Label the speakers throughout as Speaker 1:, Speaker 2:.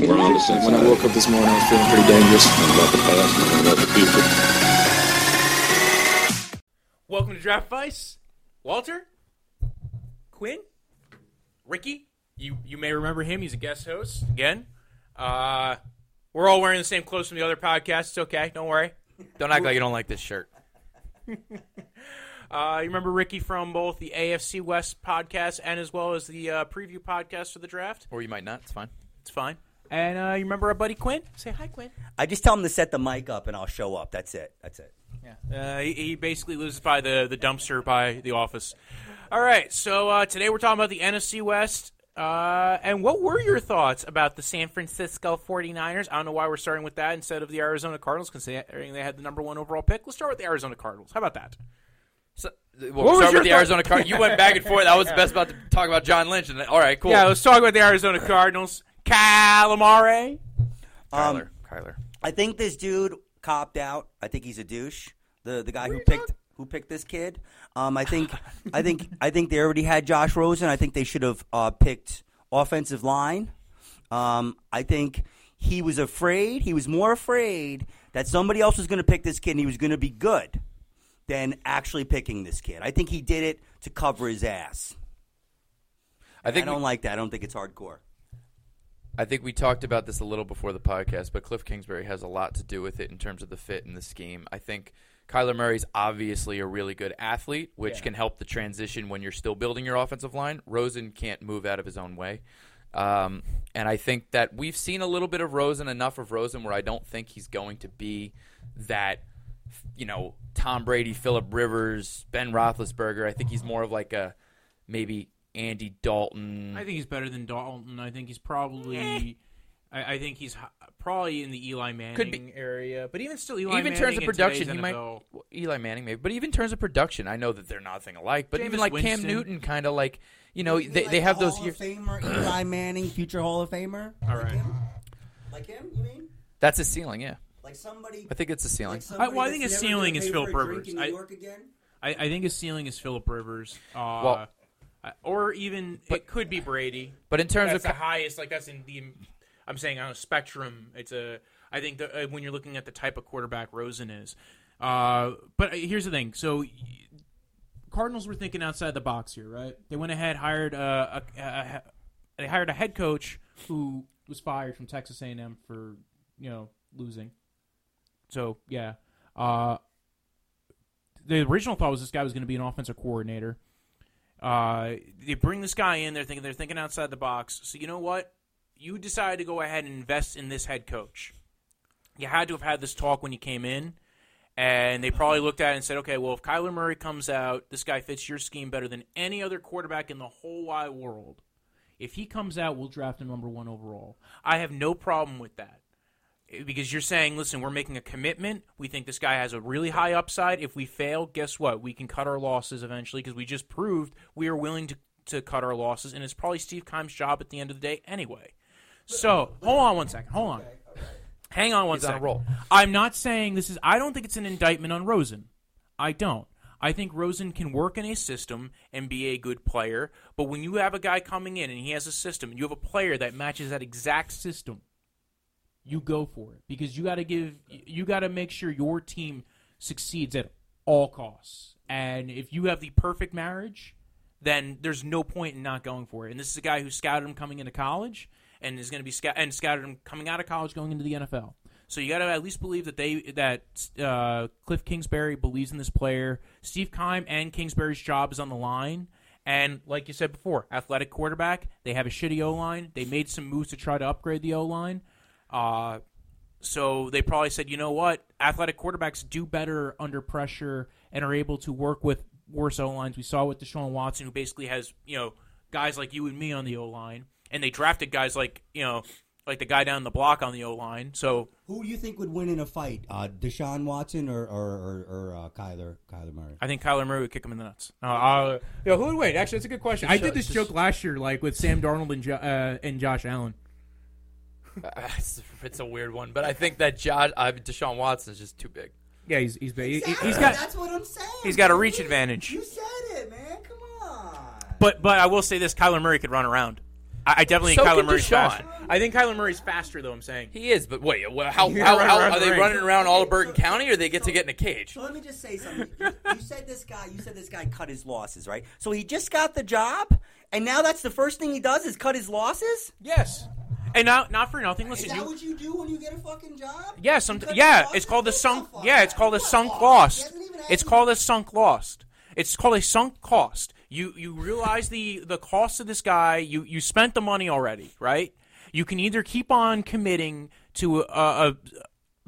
Speaker 1: We're on the same
Speaker 2: When I woke up this morning, I was feeling pretty dangerous.
Speaker 1: Nothing about the past, nothing about the future.
Speaker 3: Welcome to Draft Vice. Walter, Quinn, Ricky. You you may remember him. He's a guest host again. Uh, we're all wearing the same clothes from the other podcast. It's okay. Don't worry.
Speaker 4: Don't act like you don't like this shirt.
Speaker 3: Uh, you remember Ricky from both the AFC West podcast and as well as the uh, preview podcast for the draft.
Speaker 4: Or you might not. It's fine.
Speaker 3: It's fine. And uh, you remember our buddy Quinn? Say hi, Quinn.
Speaker 5: I just tell him to set the mic up and I'll show up. That's it. That's it.
Speaker 3: Yeah. Uh, he, he basically lives by the, the dumpster by the office. All right. So uh, today we're talking about the NFC West. Uh, and what were your thoughts about the San Francisco 49ers? I don't know why we're starting with that instead of the Arizona Cardinals, considering they had the number one overall pick. Let's start with the Arizona Cardinals. How about that?
Speaker 4: So, well,
Speaker 3: was
Speaker 4: start
Speaker 3: your
Speaker 4: with the
Speaker 3: thought?
Speaker 4: Arizona Cardinals. You went back and forth. I was the best about to talk about John Lynch. And all right, cool.
Speaker 3: Yeah, let's talk about the Arizona Cardinals. Calamare.
Speaker 5: Um,
Speaker 4: Kyler. Kyler.
Speaker 5: I think this dude copped out. I think he's a douche. The the guy who picked who picked this kid. Um, I think I think I think they already had Josh Rosen. I think they should have uh, picked offensive line. Um, I think he was afraid. He was more afraid that somebody else was going to pick this kid and he was going to be good than actually picking this kid. I think he did it to cover his ass.
Speaker 4: I think I
Speaker 5: don't
Speaker 4: we,
Speaker 5: like that. I don't think it's hardcore.
Speaker 4: I think we talked about this a little before the podcast, but Cliff Kingsbury has a lot to do with it in terms of the fit and the scheme. I think Kyler Murray's obviously a really good athlete, which can help the transition when you're still building your offensive line. Rosen can't move out of his own way. Um, and I think that we've seen a little bit of Rosen, enough of Rosen, where I don't think he's going to be that, you know, Tom Brady, Philip Rivers, Ben Roethlisberger. I think he's more of like a maybe Andy Dalton.
Speaker 3: I think he's better than Dalton. I think he's probably. I, I think he's probably in the Eli Manning
Speaker 4: Could be-
Speaker 3: area, but even still, Eli
Speaker 4: even in
Speaker 3: Manning
Speaker 4: terms of production,
Speaker 3: today's
Speaker 4: he might well, Eli Manning maybe, but even in terms of production, I know that they're nothing alike. But even
Speaker 3: Jameis
Speaker 4: like Cam Newton, kind of like you know they, they have those years.
Speaker 5: Famer, Eli Manning, future Hall of Famer.
Speaker 3: All right.
Speaker 5: Like him, you mean?
Speaker 4: That's a ceiling, yeah.
Speaker 5: Like somebody.
Speaker 4: I think it's a ceiling.
Speaker 5: like
Speaker 3: I- well, I think
Speaker 5: that's
Speaker 3: his ceiling is Philip
Speaker 5: for a drink
Speaker 3: Rivers. I-
Speaker 5: York again?
Speaker 3: I, I think his ceiling is Philip Rivers. Uh,
Speaker 4: Well-
Speaker 3: I- or even it could be Brady.
Speaker 4: But in terms
Speaker 3: That's
Speaker 4: of
Speaker 3: the highest. Like that's in the. I'm saying on a spectrum. It's a. I think that uh, when you're looking at the type of quarterback Rosen is. Uh, but here's the thing. So. Cardinals were thinking outside the box here, right? They went ahead, hired uh, a, a, a they hired a head coach who was fired from Texas A&M for you know losing. So yeah, uh, the original thought was this guy was going to be an offensive coordinator. Uh, they bring this guy in. They're thinking they're thinking outside the box. So you know what? You decided to go ahead and invest in this head coach. You had to have had this talk when you came in, and they probably looked at it and said, "Okay, well, if Kyler Murray comes out, this guy fits your scheme better than any other quarterback in the whole wide world. If he comes out, we'll draft him number one overall. I have no problem with that." Because you're saying, listen, we're making a commitment. We think this guy has a really high upside. If we fail, guess what? We can cut our losses eventually because we just proved we are willing to, to cut our losses, and it's probably Steve Keim's job at the end of the day anyway. So hold on one second. Hold on. Hang on one
Speaker 4: He's on a
Speaker 3: second.
Speaker 4: roll.
Speaker 3: I'm not saying this is. I don't think it's an indictment on Rosen. I don't. I think Rosen can work in a system and be a good player, but when you have a guy coming in and he has a system, and you have a player that matches that exact system, you go for it because you got to give you got to make sure your team succeeds at all costs. And if you have the perfect marriage, then there's no point in not going for it. And this is a guy who scouted him coming into college and is going to be scout and scouted him coming out of college going into the NFL. So you got to at least believe that they that uh, Cliff Kingsbury believes in this player. Steve Keim and Kingsbury's job is on the line. And like you said before, athletic quarterback. They have a shitty O line. They made some moves to try to upgrade the O line. Uh, so they probably said, you know what, athletic quarterbacks do better under pressure and are able to work with worse O lines. We saw with Deshaun Watson, who basically has you know guys like you and me on the O line, and they drafted guys like you know like the guy down the block on the O line. So
Speaker 6: Who do you think would win in a fight, uh, Deshaun Watson or or, or, or uh, Kyler Kyler Murray?
Speaker 3: I think Kyler Murray would kick him in the nuts. Uh, uh, yo, who would win? Actually, that's a good question. I did this joke last year, like with Sam Darnold and jo- uh, and Josh Allen.
Speaker 4: it's, it's a weird one, but I think that Josh, uh, Deshaun Watson is just too big.
Speaker 3: Yeah, he's he's big. He-
Speaker 6: Exactly,
Speaker 3: he's got
Speaker 6: That's what I'm saying.
Speaker 3: he's got a reach
Speaker 6: You-
Speaker 3: advantage.
Speaker 6: You said it, man. Come on.
Speaker 3: But but I will say this: Kyler Murray could run around. I, I definitely
Speaker 4: So
Speaker 3: think Kyler Murray's
Speaker 4: Deshaun.
Speaker 3: faster. I think Kyler Murray's faster, though. I'm saying.
Speaker 4: He is, but wait, wha- how,
Speaker 3: Yeah,
Speaker 4: how, how are they running around all of Burton County, or they get to get in a cage?
Speaker 5: So let me just say something. You, you said this guy. You said this guy cut his losses, right? So he just got the job, and now that's the first thing he does is cut his losses.
Speaker 3: Yes. And not not for nothing.
Speaker 5: Is
Speaker 3: Listen,
Speaker 5: that
Speaker 3: you,
Speaker 5: what you do when you get a fucking job?
Speaker 3: Yeah, some, yeah, it's called the sunk. Yeah, it's called a sunk lost.
Speaker 5: He hasn't even
Speaker 3: It's called a sunk lost. It's called a sunk cost. You you realize the the cost of this guy. You you spent the money already, right? You can either keep on committing to a, a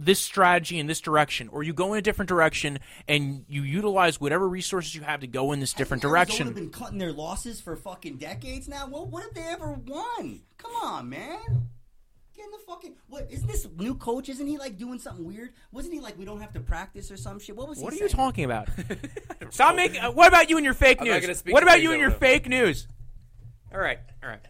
Speaker 3: this strategy in this direction, or you go in a different direction and you utilize whatever resources you have to go in this different
Speaker 5: Hasn't Arizona
Speaker 3: direction.
Speaker 5: been cutting their losses for fucking decades now. Well, what have they ever won? Come on, man. Get in the fucking. What is this new coach? Isn't he like doing something weird? Wasn't he like we don't have to practice or some shit? What was he?
Speaker 3: What are you talking about? Stop making. Uh, what about you and your fake
Speaker 4: I'm not
Speaker 3: news?
Speaker 4: speak
Speaker 3: What about
Speaker 4: things
Speaker 3: you and your
Speaker 4: over.
Speaker 3: fake news? All right, all right.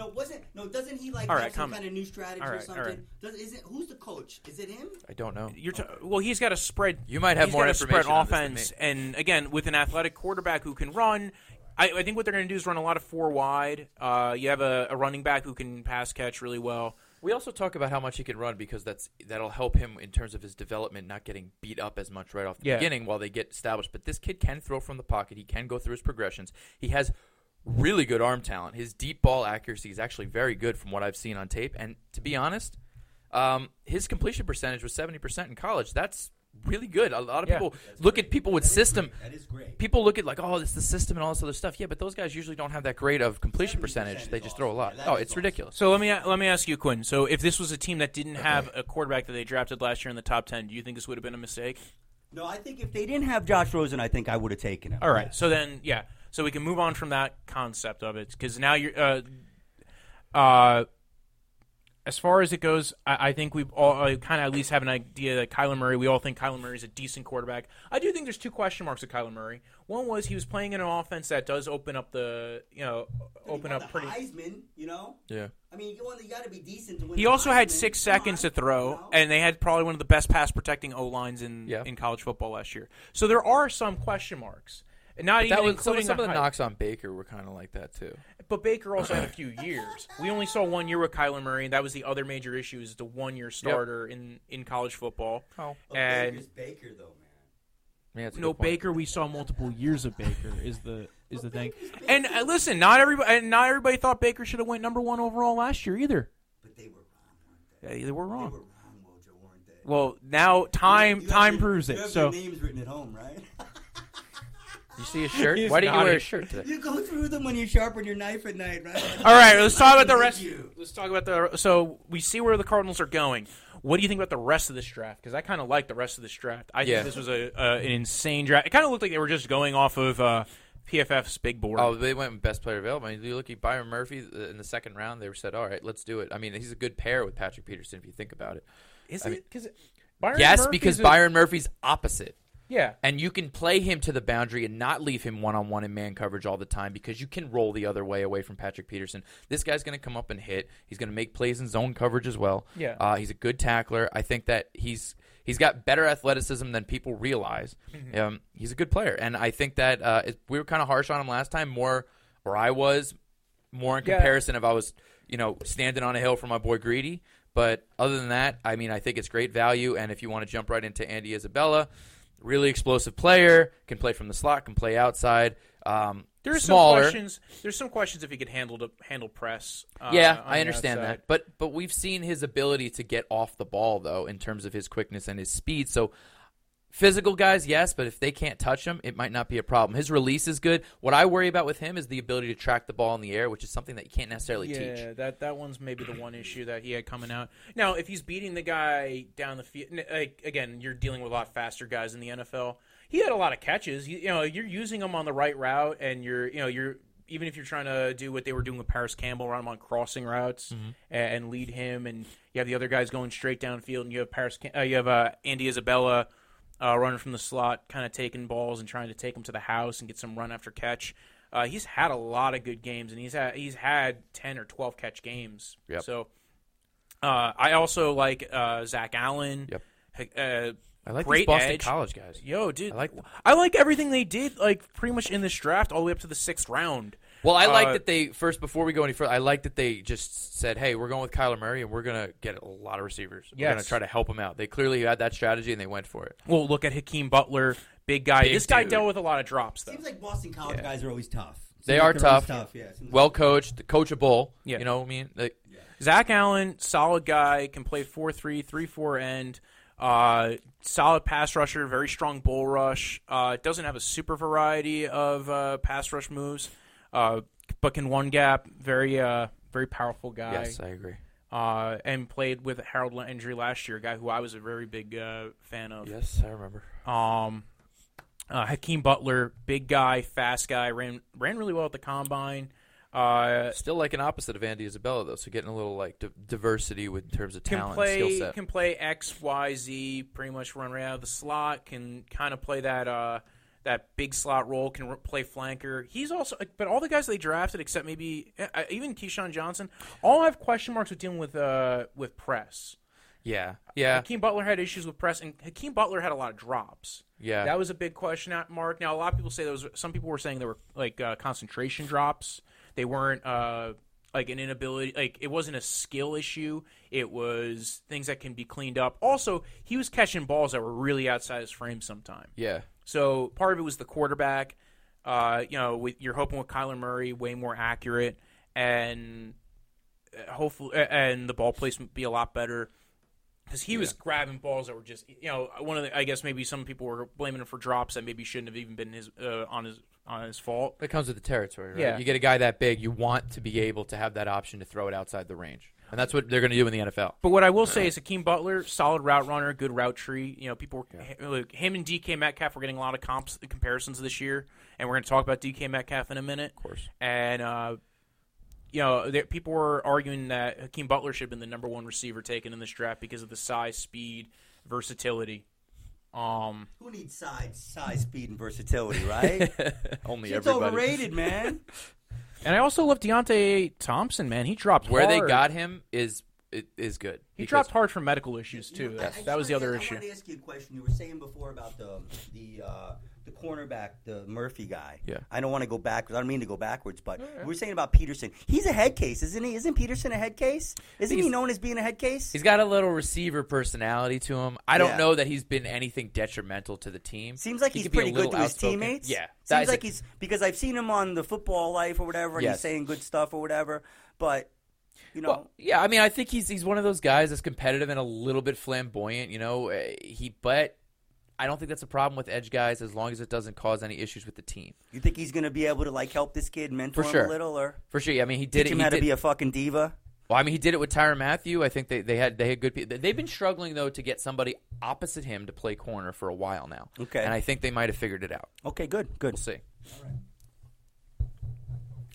Speaker 5: No, wasn't no. Doesn't he like
Speaker 3: All right,
Speaker 5: some kind of new strategy
Speaker 3: all
Speaker 5: or something?
Speaker 3: right.
Speaker 5: Does, is it who's the coach? Is it him?
Speaker 4: I don't know.
Speaker 3: You're t- well, he's got a spread.
Speaker 4: You might have
Speaker 3: he's
Speaker 4: more
Speaker 3: got a spread
Speaker 4: information on this than
Speaker 3: offense,
Speaker 4: me.
Speaker 3: and again, with an athletic quarterback who can run, I, I think what they're going to do is run a lot of four wide. Uh, you have a, a running back who can pass catch really well.
Speaker 4: We also talk about how much he can run because that's that'll help him in terms of his development, not getting beat up as much right off the
Speaker 3: Yeah.
Speaker 4: beginning while they get established. But this kid can throw from the pocket. He can go through his progressions. He has really good arm talent. His deep ball accuracy is actually very good from what I've seen on tape. And to be honest, um, his completion percentage was seventy percent in college. That's really good. A lot of
Speaker 3: Yeah.
Speaker 4: people look at people with system.
Speaker 6: That is great.
Speaker 4: People look at like, oh, it's the system and all this other stuff. Yeah, but those guys usually don't have that great of completion percentage. They just throw a lot.
Speaker 6: Yeah,
Speaker 4: Oh, it's
Speaker 6: awesome.
Speaker 4: ridiculous.
Speaker 3: So let me let me ask you, Quinn. So if this was a team that didn't have a quarterback that they drafted last year in the top ten, do you think this would have been a mistake?
Speaker 5: No, I think if they didn't have Josh Rosen, I think I would have taken him.
Speaker 3: All right. So then, yeah. So we can move on from that concept of it because now you're. Uh, uh, as far as it goes, I, I think we all uh, kind of at least have an idea that Kyler Murray. We all think Kyler Murray is a decent quarterback. I do think there's two question marks with Kyler Murray. One was he was playing in an offense that does open up the you know open up pretty.
Speaker 5: Heisman, you know.
Speaker 4: Yeah.
Speaker 5: I mean, you, want, you got to be decent to win.
Speaker 3: He
Speaker 5: the
Speaker 3: also had six
Speaker 5: Come
Speaker 3: seconds
Speaker 5: on,
Speaker 3: to throw,
Speaker 5: you know?
Speaker 3: and they had probably one of the best pass protecting O lines in
Speaker 4: Yeah.
Speaker 3: in college football last year. So there are some question marks. And Not even
Speaker 4: That was some,
Speaker 3: including
Speaker 4: some
Speaker 3: the
Speaker 4: of the knocks on Baker were kind of like that too.
Speaker 3: But Baker also had a few years. We only saw one year with Kyler Murray, and that was the other major issue is the one year starter in, in college football.
Speaker 4: Oh,
Speaker 5: But
Speaker 3: and
Speaker 5: Baker's Baker though, man.
Speaker 4: yeah,
Speaker 3: no. Baker, we saw multiple years of Baker is the is the thing. And uh, listen, not everybody and not everybody thought Baker should have went number one overall last year either.
Speaker 5: But they were wrong, weren't they?
Speaker 3: Yeah, they were
Speaker 5: They
Speaker 3: wrong.
Speaker 5: were wrong, Mojo, weren't they?
Speaker 3: Well, now time
Speaker 5: You have
Speaker 3: time
Speaker 5: their-
Speaker 3: proves
Speaker 5: you
Speaker 3: it.
Speaker 5: have
Speaker 3: So
Speaker 5: their names written at home, right?
Speaker 4: You see his shirt?
Speaker 3: He's
Speaker 4: Why didn't you wear a shirt today?
Speaker 5: you go through them when you sharpen your knife at night, right?
Speaker 3: All right, let's talk about the rest.
Speaker 5: you?
Speaker 3: Let's talk about the. So we see where the Cardinals are going. What do you think about the rest of this draft? Because I kind of like the rest of this draft. I
Speaker 4: Yeah.
Speaker 3: think this was a, uh, an insane draft. It kind of looked like they were just going off of uh, PFF's big board.
Speaker 4: Oh, they went with best player available. I mean, you look at Byron Murphy uh, in the second round. They said, "All right, let's do it." I mean, he's a good pair with Patrick Peterson if you think about it.
Speaker 3: is
Speaker 4: I
Speaker 3: it?
Speaker 4: mean-
Speaker 3: Because
Speaker 4: yes, because Byron Murphy's opposite.
Speaker 3: Yeah.
Speaker 4: And you can play him to the boundary and not leave him one on one in man coverage all the time because you can roll the other way away from Patrick Peterson. This guy's going to come up and hit. He's going to make plays in zone coverage as well.
Speaker 3: Yeah.
Speaker 4: Uh, he's a good tackler. I think that he's he's got better athleticism than people realize.
Speaker 3: Mm-hmm.
Speaker 4: Um, he's a good player, and I think that uh, it, we were kind of harsh on him last time. More, or I was more in
Speaker 3: Yeah.
Speaker 4: comparison if I was you know standing on a hill for my boy Greedy. But other than that, I mean, I think it's great value. And if you want to jump right into Andy Isabella, really explosive player, can play from the slot, can play outside. Um,
Speaker 3: There's
Speaker 4: smaller.
Speaker 3: some questions. There's some questions if he could handle the, handle press. Uh,
Speaker 4: yeah, I understand that. But but we've seen his ability to get off the ball though in terms of his quickness and his speed. So physical guys, yes, but if they can't touch him, it might not be a problem. His release is good. What I worry about with him is the ability to track the ball in the air, which is something that you can't necessarily teach.
Speaker 3: Yeah,
Speaker 4: teach.
Speaker 3: that that one's maybe the one issue that he had coming out. Now, if he's beating the guy down the field, like, again, you're dealing with a lot faster guys in the NFL. He had a lot of catches. You, you know, you're using him on the right route, and you're, you know, you're even if you're trying to do what they were doing with Parris Campbell, run him on crossing routes
Speaker 4: Mm-hmm.
Speaker 3: and, lead him, and you have the other guys going straight downfield, and you have Parris, uh, you have uh, Andy Isabella uh, running from the slot, kind of taking balls and trying to take them to the house and get some run after catch. Uh, he's had a lot of good games, and he's had he's had ten or twelve catch games.
Speaker 4: Yep.
Speaker 3: So uh, I also like uh, Zach Allen.
Speaker 4: Yep.
Speaker 3: Uh,
Speaker 4: I like
Speaker 3: great
Speaker 4: these Boston
Speaker 3: edge.
Speaker 4: College guys.
Speaker 3: Yo, dude,
Speaker 4: I like
Speaker 3: I like everything they did, like pretty much in this draft, all the way up to the sixth round.
Speaker 4: Well, I like
Speaker 3: Uh,
Speaker 4: that they first before we go any further. I like that they just said, "Hey, we're going with Kyler Murray, and we're gonna get a lot of receivers. We're gonna try to help him out." They clearly had that strategy, and they went for it.
Speaker 3: Well, look at Hakeem Butler, big guy.
Speaker 4: Big
Speaker 3: this guy dealt with a lot of drops, though.
Speaker 6: Seems like Boston College
Speaker 4: Yeah.
Speaker 6: guys are always tough. Seems
Speaker 4: They
Speaker 6: like
Speaker 4: are
Speaker 6: they're
Speaker 4: tough.
Speaker 6: Yeah. seems like-
Speaker 4: Well coached, coachable.
Speaker 3: Yeah.
Speaker 4: You know what I mean? Like,
Speaker 3: Zach Allen, solid guy, can play 4 3, 3 4 end. Uh, solid pass rusher, very strong bull rush. Uh, doesn't have a super variety of uh, pass rush moves, uh, but can one gap. Very, uh, very powerful guy.
Speaker 4: yes, I agree.
Speaker 3: Uh, and played with Harold Landry last year, a guy who I was a very big uh, fan of.
Speaker 4: Yes, I remember.
Speaker 3: Um, uh, Hakeem Butler, big guy, fast guy, ran ran really well at the combine. Uh,
Speaker 4: Still like an opposite of Andy Isabella though, so getting a little like di- diversity with in terms of
Speaker 3: can
Speaker 4: talent, skill set.
Speaker 3: can play X Y Z pretty much run right out of the slot can kind of play that uh that big slot role can play flanker. He's also but all the guys they drafted except maybe uh, even KeeSean Johnson all have question marks with dealing with uh with press.
Speaker 4: Yeah, yeah,
Speaker 3: Hakeem Butler had issues with press and Hakeem Butler had a lot of drops.
Speaker 4: Yeah.
Speaker 3: that was a big question mark. Now a lot of people say there was some people were saying there were like uh, concentration drops. They weren't uh like an inability like it wasn't a skill issue. It was things that can be cleaned up. Also he was catching balls that were really outside his frame sometime.
Speaker 4: Yeah.
Speaker 3: so part of it was the quarterback. Uh you know with, you're hoping with Kyler Murray way more accurate and uh, hopefully and the ball placement be a lot better. Because he was grabbing balls that were just you know one of the I guess maybe some people were blaming him for drops that maybe shouldn't have even been his uh, on his on his fault.
Speaker 4: That comes with the territory, right?
Speaker 3: Yeah.
Speaker 4: You get a guy that big, you want to be able to have that option to throw it outside the range, and that's what they're going to do in the NFL.
Speaker 3: But what I will say is Hakeem Butler, solid route runner, good route tree. You know, people were, like, him and DK Metcalf were getting a lot of comps comparisons this year, and we're going to talk about DK Metcalf in a minute.
Speaker 4: Of course.
Speaker 3: And uh, you know, there, people were arguing that Hakeem Butler should have been the number one receiver taken in this draft because of the size, speed, versatility. Um,
Speaker 5: Who needs size, size, speed, and versatility, right?
Speaker 4: Only
Speaker 5: It's
Speaker 4: everybody.
Speaker 5: overrated, man.
Speaker 3: and I also love Deionte Thompson. Man, he dropped
Speaker 4: Where they got him is it is good.
Speaker 3: He
Speaker 4: Because-
Speaker 3: dropped hard for medical issues too.
Speaker 5: You know,
Speaker 3: That, that was the other
Speaker 5: to-
Speaker 3: issue.
Speaker 5: I wanted to ask you a question. You were saying before about the the uh, the cornerback, the Murphy guy.
Speaker 4: Yeah.
Speaker 5: I don't want to go backwards. I don't mean to go backwards, but we are saying about Peterson. He's a head case, isn't he? Isn't Peterson a head case? Isn't he known as being a head case?
Speaker 4: He's got a little receiver personality to him. I don't
Speaker 5: Yeah.
Speaker 4: know that he's been anything detrimental to the team.
Speaker 5: Seems like
Speaker 4: He
Speaker 5: he's
Speaker 4: could be a
Speaker 5: pretty good to his teammates.
Speaker 4: Yeah,
Speaker 5: Seems like he's because I've seen him on the Football Life or whatever, and
Speaker 4: Yes.
Speaker 5: he's saying good stuff or whatever. But you know,
Speaker 4: Well, yeah, I mean, I think he's he's one of those guys that's competitive and a little bit flamboyant. You know, Uh, he but I don't think that's a problem with edge guys as long as it doesn't cause any issues with the team.
Speaker 5: you think he's going to be able to like help this kid mentor
Speaker 4: For
Speaker 5: him
Speaker 4: sure.
Speaker 5: a little, or
Speaker 4: For sure. I mean, he did
Speaker 5: teach
Speaker 4: it.
Speaker 5: him
Speaker 4: he
Speaker 5: how to be a fucking diva?
Speaker 4: Well, I mean, he did it with Tyrann Mathieu. I think they, they had they had good people. They've been struggling though to get somebody opposite him to play corner for a while now.
Speaker 5: Okay.
Speaker 4: and I think they might have figured it out.
Speaker 5: Okay, good, good.
Speaker 4: We'll see.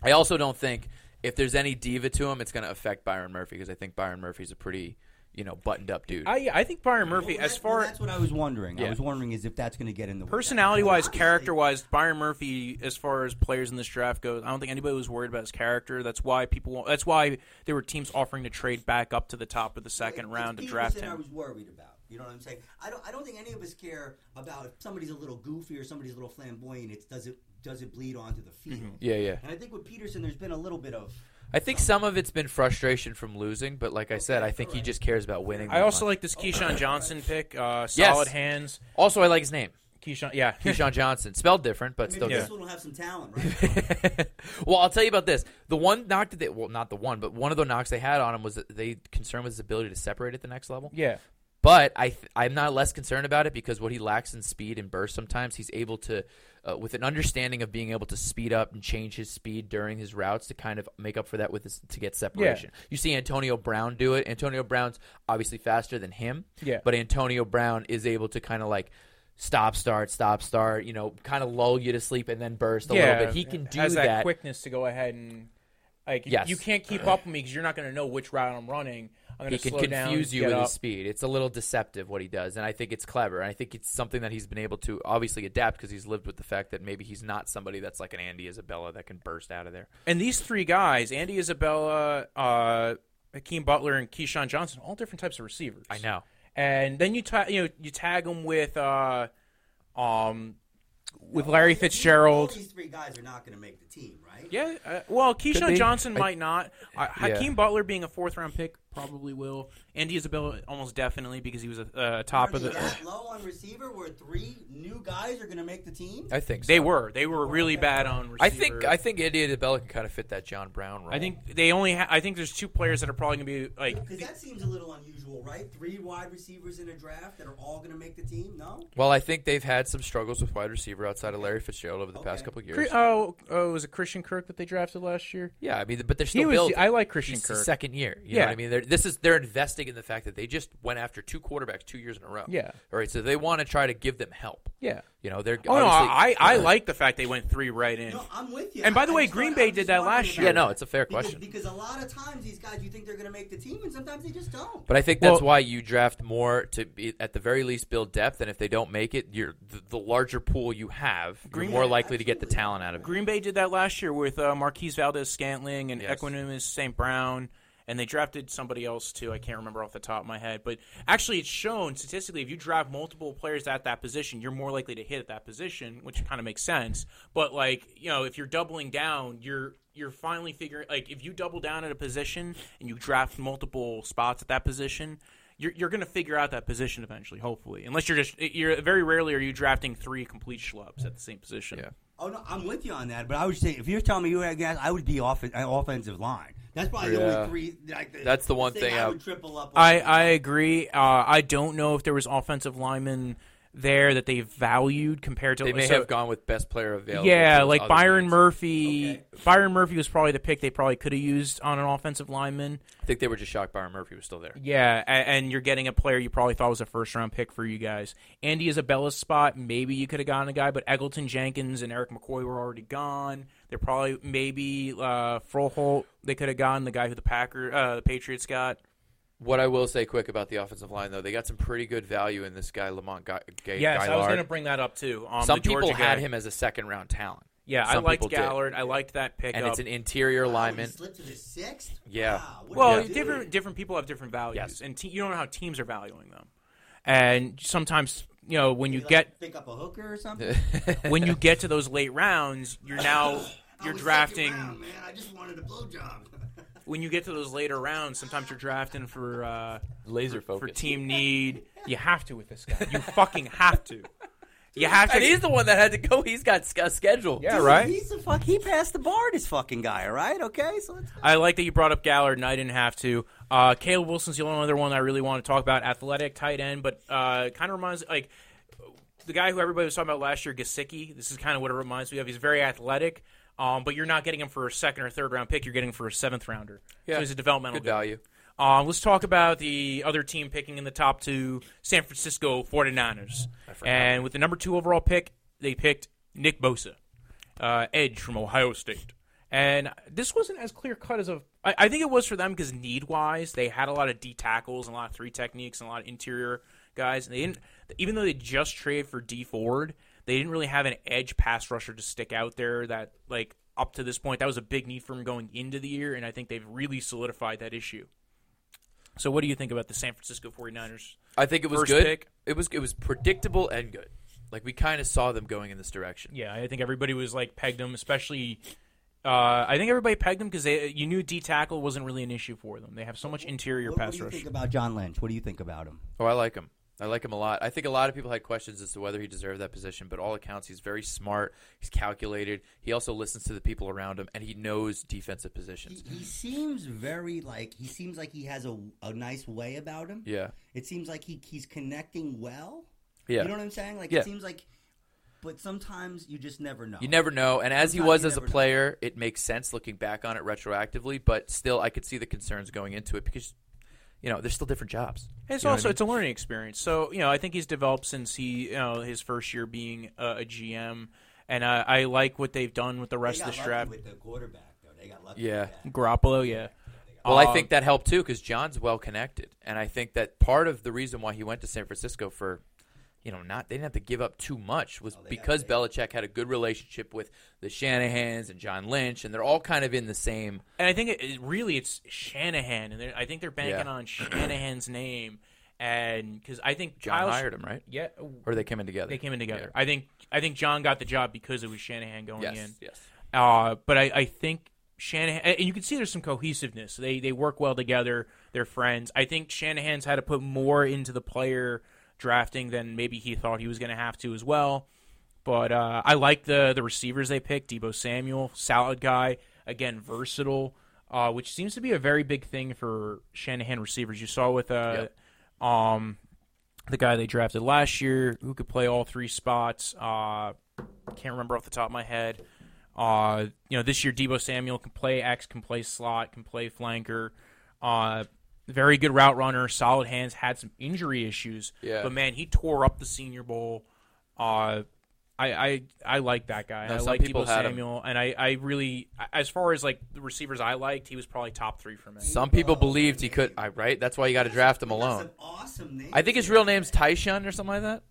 Speaker 4: I also don't think if there's any diva to him, it's going to affect Byron Murphy because I think Byron Murphy's a pretty you know buttoned up dude.
Speaker 3: I I think Byron Murphy,
Speaker 6: Well,
Speaker 3: as
Speaker 6: that-
Speaker 3: far
Speaker 6: well, that's what I was wondering.
Speaker 4: Yeah.
Speaker 6: I was wondering is if that's going to get in the way.
Speaker 3: personality wise, character wise, Byron Murphy, as far as players in this draft goes, I don't think anybody was worried about his character. That's why people. That's why there were teams offering to trade back up to the top of the second
Speaker 5: It's
Speaker 3: round to draft him.
Speaker 5: I was worried about. You know what I'm saying? I don't. I don't think any of us care about if somebody's a little goofy or somebody's a little flamboyant. It's does it does it bleed onto the field?
Speaker 3: Mm-hmm.
Speaker 4: yeah, yeah.
Speaker 5: And I think with Peterson, there's been a little bit of.
Speaker 4: I think some of it's been frustration from losing, but like I said, I think he just cares about winning.
Speaker 3: I also
Speaker 4: much.
Speaker 3: like this KeeSean Johnson pick. Uh,
Speaker 4: Yes.
Speaker 3: solid hands.
Speaker 4: also I like his name,
Speaker 3: KeeSean, yeah.
Speaker 4: Keyshawn Johnson, spelled different, but still
Speaker 5: Maybe
Speaker 4: good.
Speaker 5: this one will have some talent, right?
Speaker 4: well, I'll tell you about this. The one knock that they, well, not the one, but one of the knocks they had on him was that they concerned with his ability to separate at the next level.
Speaker 3: yeah.
Speaker 4: But I, th- I'm not less concerned about it because what he lacks in speed and burst, sometimes he's able to, uh, with an understanding of being able to speed up and change his speed during his routes to kind of make up for that with his, to get separation. You see Antonio Brown do it. Antonio Brown's obviously faster than him.
Speaker 3: Yeah.
Speaker 4: But Antonio Brown is able to kind of like stop, start, stop, start. You know, kind of lull you to sleep and then burst a
Speaker 3: yeah,
Speaker 4: little bit. He can do
Speaker 3: has that,
Speaker 4: that.
Speaker 3: quickness to go ahead and like
Speaker 4: Yes.
Speaker 3: you can't keep up with me because you're not going to know which route I'm running. I'm
Speaker 4: he can
Speaker 3: slow down,
Speaker 4: confuse you with
Speaker 3: up.
Speaker 4: his speed. It's a little deceptive what he does, and I think it's clever. And I think it's something that he's been able to obviously adapt because he's lived with the fact that maybe he's not somebody that's like an Andy Isabella that can burst out of there.
Speaker 3: And these three guys, Andy Isabella, uh, Hakeem Butler, and KeeSean Johnson, all different types of receivers.
Speaker 4: I know.
Speaker 3: And then you ta- you know you tag them with uh, um, with Larry Fitzgerald.
Speaker 5: these three guys are not going to make the team, right?
Speaker 3: Yeah, uh, well,
Speaker 4: KeeSean.
Speaker 3: Johnson
Speaker 4: I-
Speaker 3: might not. Uh,
Speaker 4: Yeah.
Speaker 3: Hakeem Butler being a fourth round pick probably will. Andy Isabella almost definitely because he was a uh, top
Speaker 5: Are
Speaker 3: of the.
Speaker 5: that low on receiver where three new guys are going to make the team?
Speaker 4: I think so.
Speaker 3: They were they were really bad on receiver.
Speaker 4: I think I think Andy Isabella can kind of fit that John Brown role.
Speaker 3: I think they only. Ha- I think there's two players that are probably going to be like.
Speaker 5: Because that seems a little unusual, right? Three wide receivers in a draft that are all going to make the team. No.
Speaker 4: Well, I think they've had some struggles with wide receiver outside of Larry Fitzgerald over the past couple of
Speaker 3: Cri-
Speaker 4: years.
Speaker 3: Oh, oh, was it Christian Kirk that they drafted last year?
Speaker 4: yeah, I mean, but they're still
Speaker 3: He was.
Speaker 4: building.
Speaker 3: I like Christian
Speaker 4: It's his
Speaker 3: Kirk.
Speaker 4: second year. You
Speaker 3: Yeah.
Speaker 4: know what I mean? They're, this is they're investing in the fact that they just went after two quarterbacks two years in a row.
Speaker 3: Yeah.
Speaker 4: All right, so they want to try to give them help.
Speaker 3: Yeah.
Speaker 4: You know, they're
Speaker 3: Oh no,
Speaker 4: obviously-
Speaker 3: I I like the fact they went three right in.
Speaker 5: No, I'm with you.
Speaker 3: And by the
Speaker 5: I- I
Speaker 3: way,
Speaker 5: just
Speaker 3: Green Bay did that last year.
Speaker 4: Yeah, no, it's a fair
Speaker 5: Because,
Speaker 4: question.
Speaker 5: because a lot of times these guys, you think they're going to make the team, and sometimes they just don't.
Speaker 4: But I think that's
Speaker 3: Well-
Speaker 4: why you draft more to be, at the very least build depth, and if they don't make it, you're the, the larger pool you have,
Speaker 3: Green-
Speaker 4: you're more likely to get the talent out of it.
Speaker 3: Green Bay did that last year with uh, Marquez Valdes Scantling and
Speaker 4: Yes.
Speaker 3: Equanimeous St. Brown, and they drafted somebody else too. I can't remember off the top of my head, but actually, it's shown statistically if you draft multiple players at that position, you're more likely to hit at that position, which kind of makes sense. But like you know, if you're doubling down, you're you're finally figuring like if you double down at a position and you draft multiple spots at that position. You're, you're going to figure out that position eventually, hopefully. Unless you're just you're very rarely are you drafting three complete schlubs at the same position.
Speaker 4: Yeah.
Speaker 5: Oh no, I'm with you on that. But I would say if you're telling me you had guys, I would be off uh, offensive line. That's probably the
Speaker 4: Yeah.
Speaker 5: only three. Like,
Speaker 4: That's the one
Speaker 5: thing,
Speaker 4: thing
Speaker 5: I
Speaker 4: I-
Speaker 5: would triple up.
Speaker 3: I. I agree. Uh, I don't know if there was offensive linemen there that they valued compared to.
Speaker 4: They may
Speaker 3: so-
Speaker 4: have gone with best player available.
Speaker 3: Yeah,
Speaker 4: for those
Speaker 3: like Byron
Speaker 4: needs.
Speaker 3: Murphy.
Speaker 5: Okay.
Speaker 3: Byron Murphy was probably the pick they probably could have used on an offensive lineman.
Speaker 4: I think they were just shocked Byron Murphy was still there.
Speaker 3: Yeah, a- and you're getting a player you probably thought was a first round pick for you guys. Andy Isabella's spot, maybe you could have gotten a guy, but Elgton Jenkins and Erik McCoy were already gone. They're probably maybe uh, Froholdt. They could have gotten the guy who the Packer, uh, the Patriots got.
Speaker 4: What I will say quick about the offensive line, though, they got some pretty good value in this guy, Lamont Ga- Ga-
Speaker 3: Yes, I was going to bring that up too. Um,
Speaker 4: Some
Speaker 3: the Georgia
Speaker 4: people had
Speaker 3: guy.
Speaker 4: him as a second round talent.
Speaker 3: Yeah, I liked
Speaker 4: people did.
Speaker 3: Gaillard. I liked that pickup.
Speaker 4: And it's an interior
Speaker 5: Wow,
Speaker 4: lineman.
Speaker 5: he slipped to the sixth.
Speaker 4: Yeah.
Speaker 5: Wow,
Speaker 3: well,
Speaker 5: did he do?
Speaker 3: different different people have different values,
Speaker 4: Yes.
Speaker 3: and te- you don't know how teams are valuing them. And sometimes, you know, when
Speaker 5: Did
Speaker 3: you
Speaker 5: like,
Speaker 3: get
Speaker 5: pick up a hooker or something.
Speaker 3: when you get to those late rounds, you're now you're drafting.
Speaker 5: round, man. I just wanted a blowjob.
Speaker 3: When you get to those later rounds, sometimes you're drafting for uh,
Speaker 4: Laser
Speaker 3: for team need. You have to with this guy. You fucking have to. You have to.
Speaker 4: And he's the one that had to go. He's got a schedule.
Speaker 3: yeah,
Speaker 5: Dude,
Speaker 3: right.
Speaker 5: He's the fuck. He passed the bar. This fucking guy. All right. Okay. So let's.
Speaker 3: I like that you brought up Gaillard, and I didn't have to. Uh, Caleb Wilson's the only other one I really want to talk about. Athletic, tight end, but uh, kind of reminds like the guy who everybody was talking about last year, Gesicki. This is kind of what it reminds me of. He's very athletic, um, but you're not getting him for a second or third round pick. You're getting him for a seventh rounder.
Speaker 4: Yeah,
Speaker 3: so he's a developmental
Speaker 4: Good
Speaker 3: guy.
Speaker 4: value.
Speaker 3: Um, let's talk about the other team picking in the top two, San Francisco 49ers. And with the number two overall pick, they picked Nick Bosa, uh, edge from Ohio State. And this wasn't as clear cut as a. I, I think it was for them because need wise, they had a lot of D tackles and a lot of three techniques and a lot of interior guys. And they didn't, even though they just traded for Dee Ford, they didn't really have an edge pass rusher to stick out there that like up to this point that was a big need for them going into the year. And I think they've really solidified that issue. So, what do you think about the San Francisco 49ers?
Speaker 4: I think it was
Speaker 3: First
Speaker 4: good.
Speaker 3: pick?
Speaker 4: It was it was predictable and good. Like we kind of saw them going in this direction.
Speaker 3: Yeah, I think everybody was like pegged them, especially. Uh, I think everybody pegged them because they you knew D tackle wasn't really an issue for them. They have so much interior
Speaker 5: What, what
Speaker 3: pass
Speaker 5: do you
Speaker 3: rush.
Speaker 5: think about John Lynch? What do you think about him?
Speaker 4: Oh, I like him. I like him a lot. I think a lot of people had questions as to whether he deserved that position, but all accounts, he's very smart. He's calculated. He also listens to the people around him, and he knows defensive positions.
Speaker 5: he seems very like he seems like he has a, a nice way about him.
Speaker 4: Yeah,
Speaker 5: It seems like he he's connecting well.
Speaker 4: yeah.
Speaker 5: You know what I'm saying? Like
Speaker 4: Yeah.
Speaker 5: it seems like, but sometimes you just never know.
Speaker 4: You never know. And as he was as a
Speaker 5: never know.
Speaker 4: player, it makes sense looking back on it retroactively. But still, I could see the concerns going into it because, you know, there's still different jobs.
Speaker 3: And it's
Speaker 4: You know
Speaker 3: also
Speaker 4: I mean?
Speaker 3: it's a learning experience. So you know, I think he's developed since he you know his first year being uh, a GM, and uh, I like what they've done with the
Speaker 5: They
Speaker 3: rest
Speaker 5: got
Speaker 3: of the
Speaker 5: lucky
Speaker 3: draft.
Speaker 5: with the quarterback though. They got lucky.
Speaker 4: Yeah.
Speaker 5: With.
Speaker 3: Garoppolo, yeah.
Speaker 4: Well, I
Speaker 3: Um,
Speaker 4: think that helped too because John's well connected, and I think that part of the reason why he went to San Francisco for, you know, not they didn't have to give up too much was
Speaker 5: Oh,
Speaker 4: because
Speaker 5: got-
Speaker 4: Belichick had a good relationship with the Shanahans and John Lynch, and they're all kind of in the same.
Speaker 3: And I think it, it really it's Shanahan, and I think they're banking
Speaker 4: Yeah.
Speaker 3: on Shanahan's name, and because I think
Speaker 4: John
Speaker 3: Kyle-
Speaker 4: hired him, right?
Speaker 3: Yeah,
Speaker 4: Or they came in together.
Speaker 3: they came in together.
Speaker 4: Yeah.
Speaker 3: I think I think John got the job because it was Shanahan going
Speaker 4: Yes,
Speaker 3: in.
Speaker 4: yes.
Speaker 3: Uh, but I, I think Shanahan, and you can see there's some cohesiveness. They they work well together. They're friends. I think Shanahan's had to put more into the player drafting than maybe he thought he was going to have to as well. But uh, I like the the receivers they picked. Deebo Samuel, solid guy, again versatile, uh, which seems to be a very big thing for Shanahan receivers. You saw with uh, um, the guy they drafted last year who could play all three spots. Uh, can't remember off the top of my head. Uh, you know, this year Deebo Samuel can play X, can play slot, can play flanker. Uh, very good route runner, solid hands. Had some injury issues,
Speaker 4: Yeah.
Speaker 3: but man, he tore up the Senior Bowl. Uh, I, I I like that guy.
Speaker 4: No,
Speaker 3: I
Speaker 4: some
Speaker 3: like
Speaker 4: people
Speaker 3: Deebo
Speaker 4: had him.
Speaker 3: Samuel, and I, I really, as far as like the receivers I liked, he was probably top three for me.
Speaker 4: Some people believed he could. I right. That's why you got to draft him
Speaker 6: That's
Speaker 4: alone.
Speaker 6: awesome names.
Speaker 4: I think his real name's Tyshawn or something like that.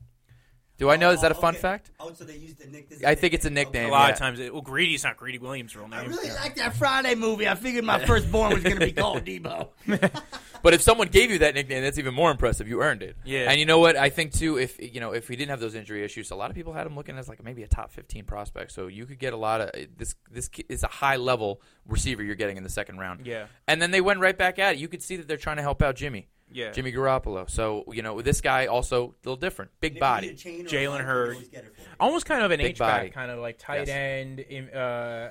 Speaker 4: Do I know? Is that a
Speaker 6: Oh,
Speaker 4: fun
Speaker 6: okay.
Speaker 4: fact?
Speaker 6: Oh, so they used the nick. this is
Speaker 4: I think it's a nickname.
Speaker 3: a lot
Speaker 4: yeah.
Speaker 3: of times, it, well, Greedy's not Greedy Williams' real name.
Speaker 6: I
Speaker 3: name.
Speaker 6: really like that Friday movie. I figured my firstborn was going to be called Deebo.
Speaker 4: But if someone gave you that nickname, that's even more impressive. You earned it.
Speaker 3: Yeah.
Speaker 4: And you know what? I think too, if you know, if he didn't have those injury issues, a lot of people had him looking as like maybe a top fifteen prospect. So you could get a lot of eh, this. This is a high level receiver you're getting in the second round.
Speaker 3: Yeah.
Speaker 4: And then they went right back at it. You could see that they're trying to help out Jimmy.
Speaker 3: Yeah.
Speaker 4: Jimmy Garoppolo. So you know, this guy also a little different, big body.
Speaker 3: Jalen Hurd.
Speaker 6: Hurd.
Speaker 3: almost kind of an
Speaker 4: Big
Speaker 3: H back, kind of like tight
Speaker 4: Yes.
Speaker 3: end, uh,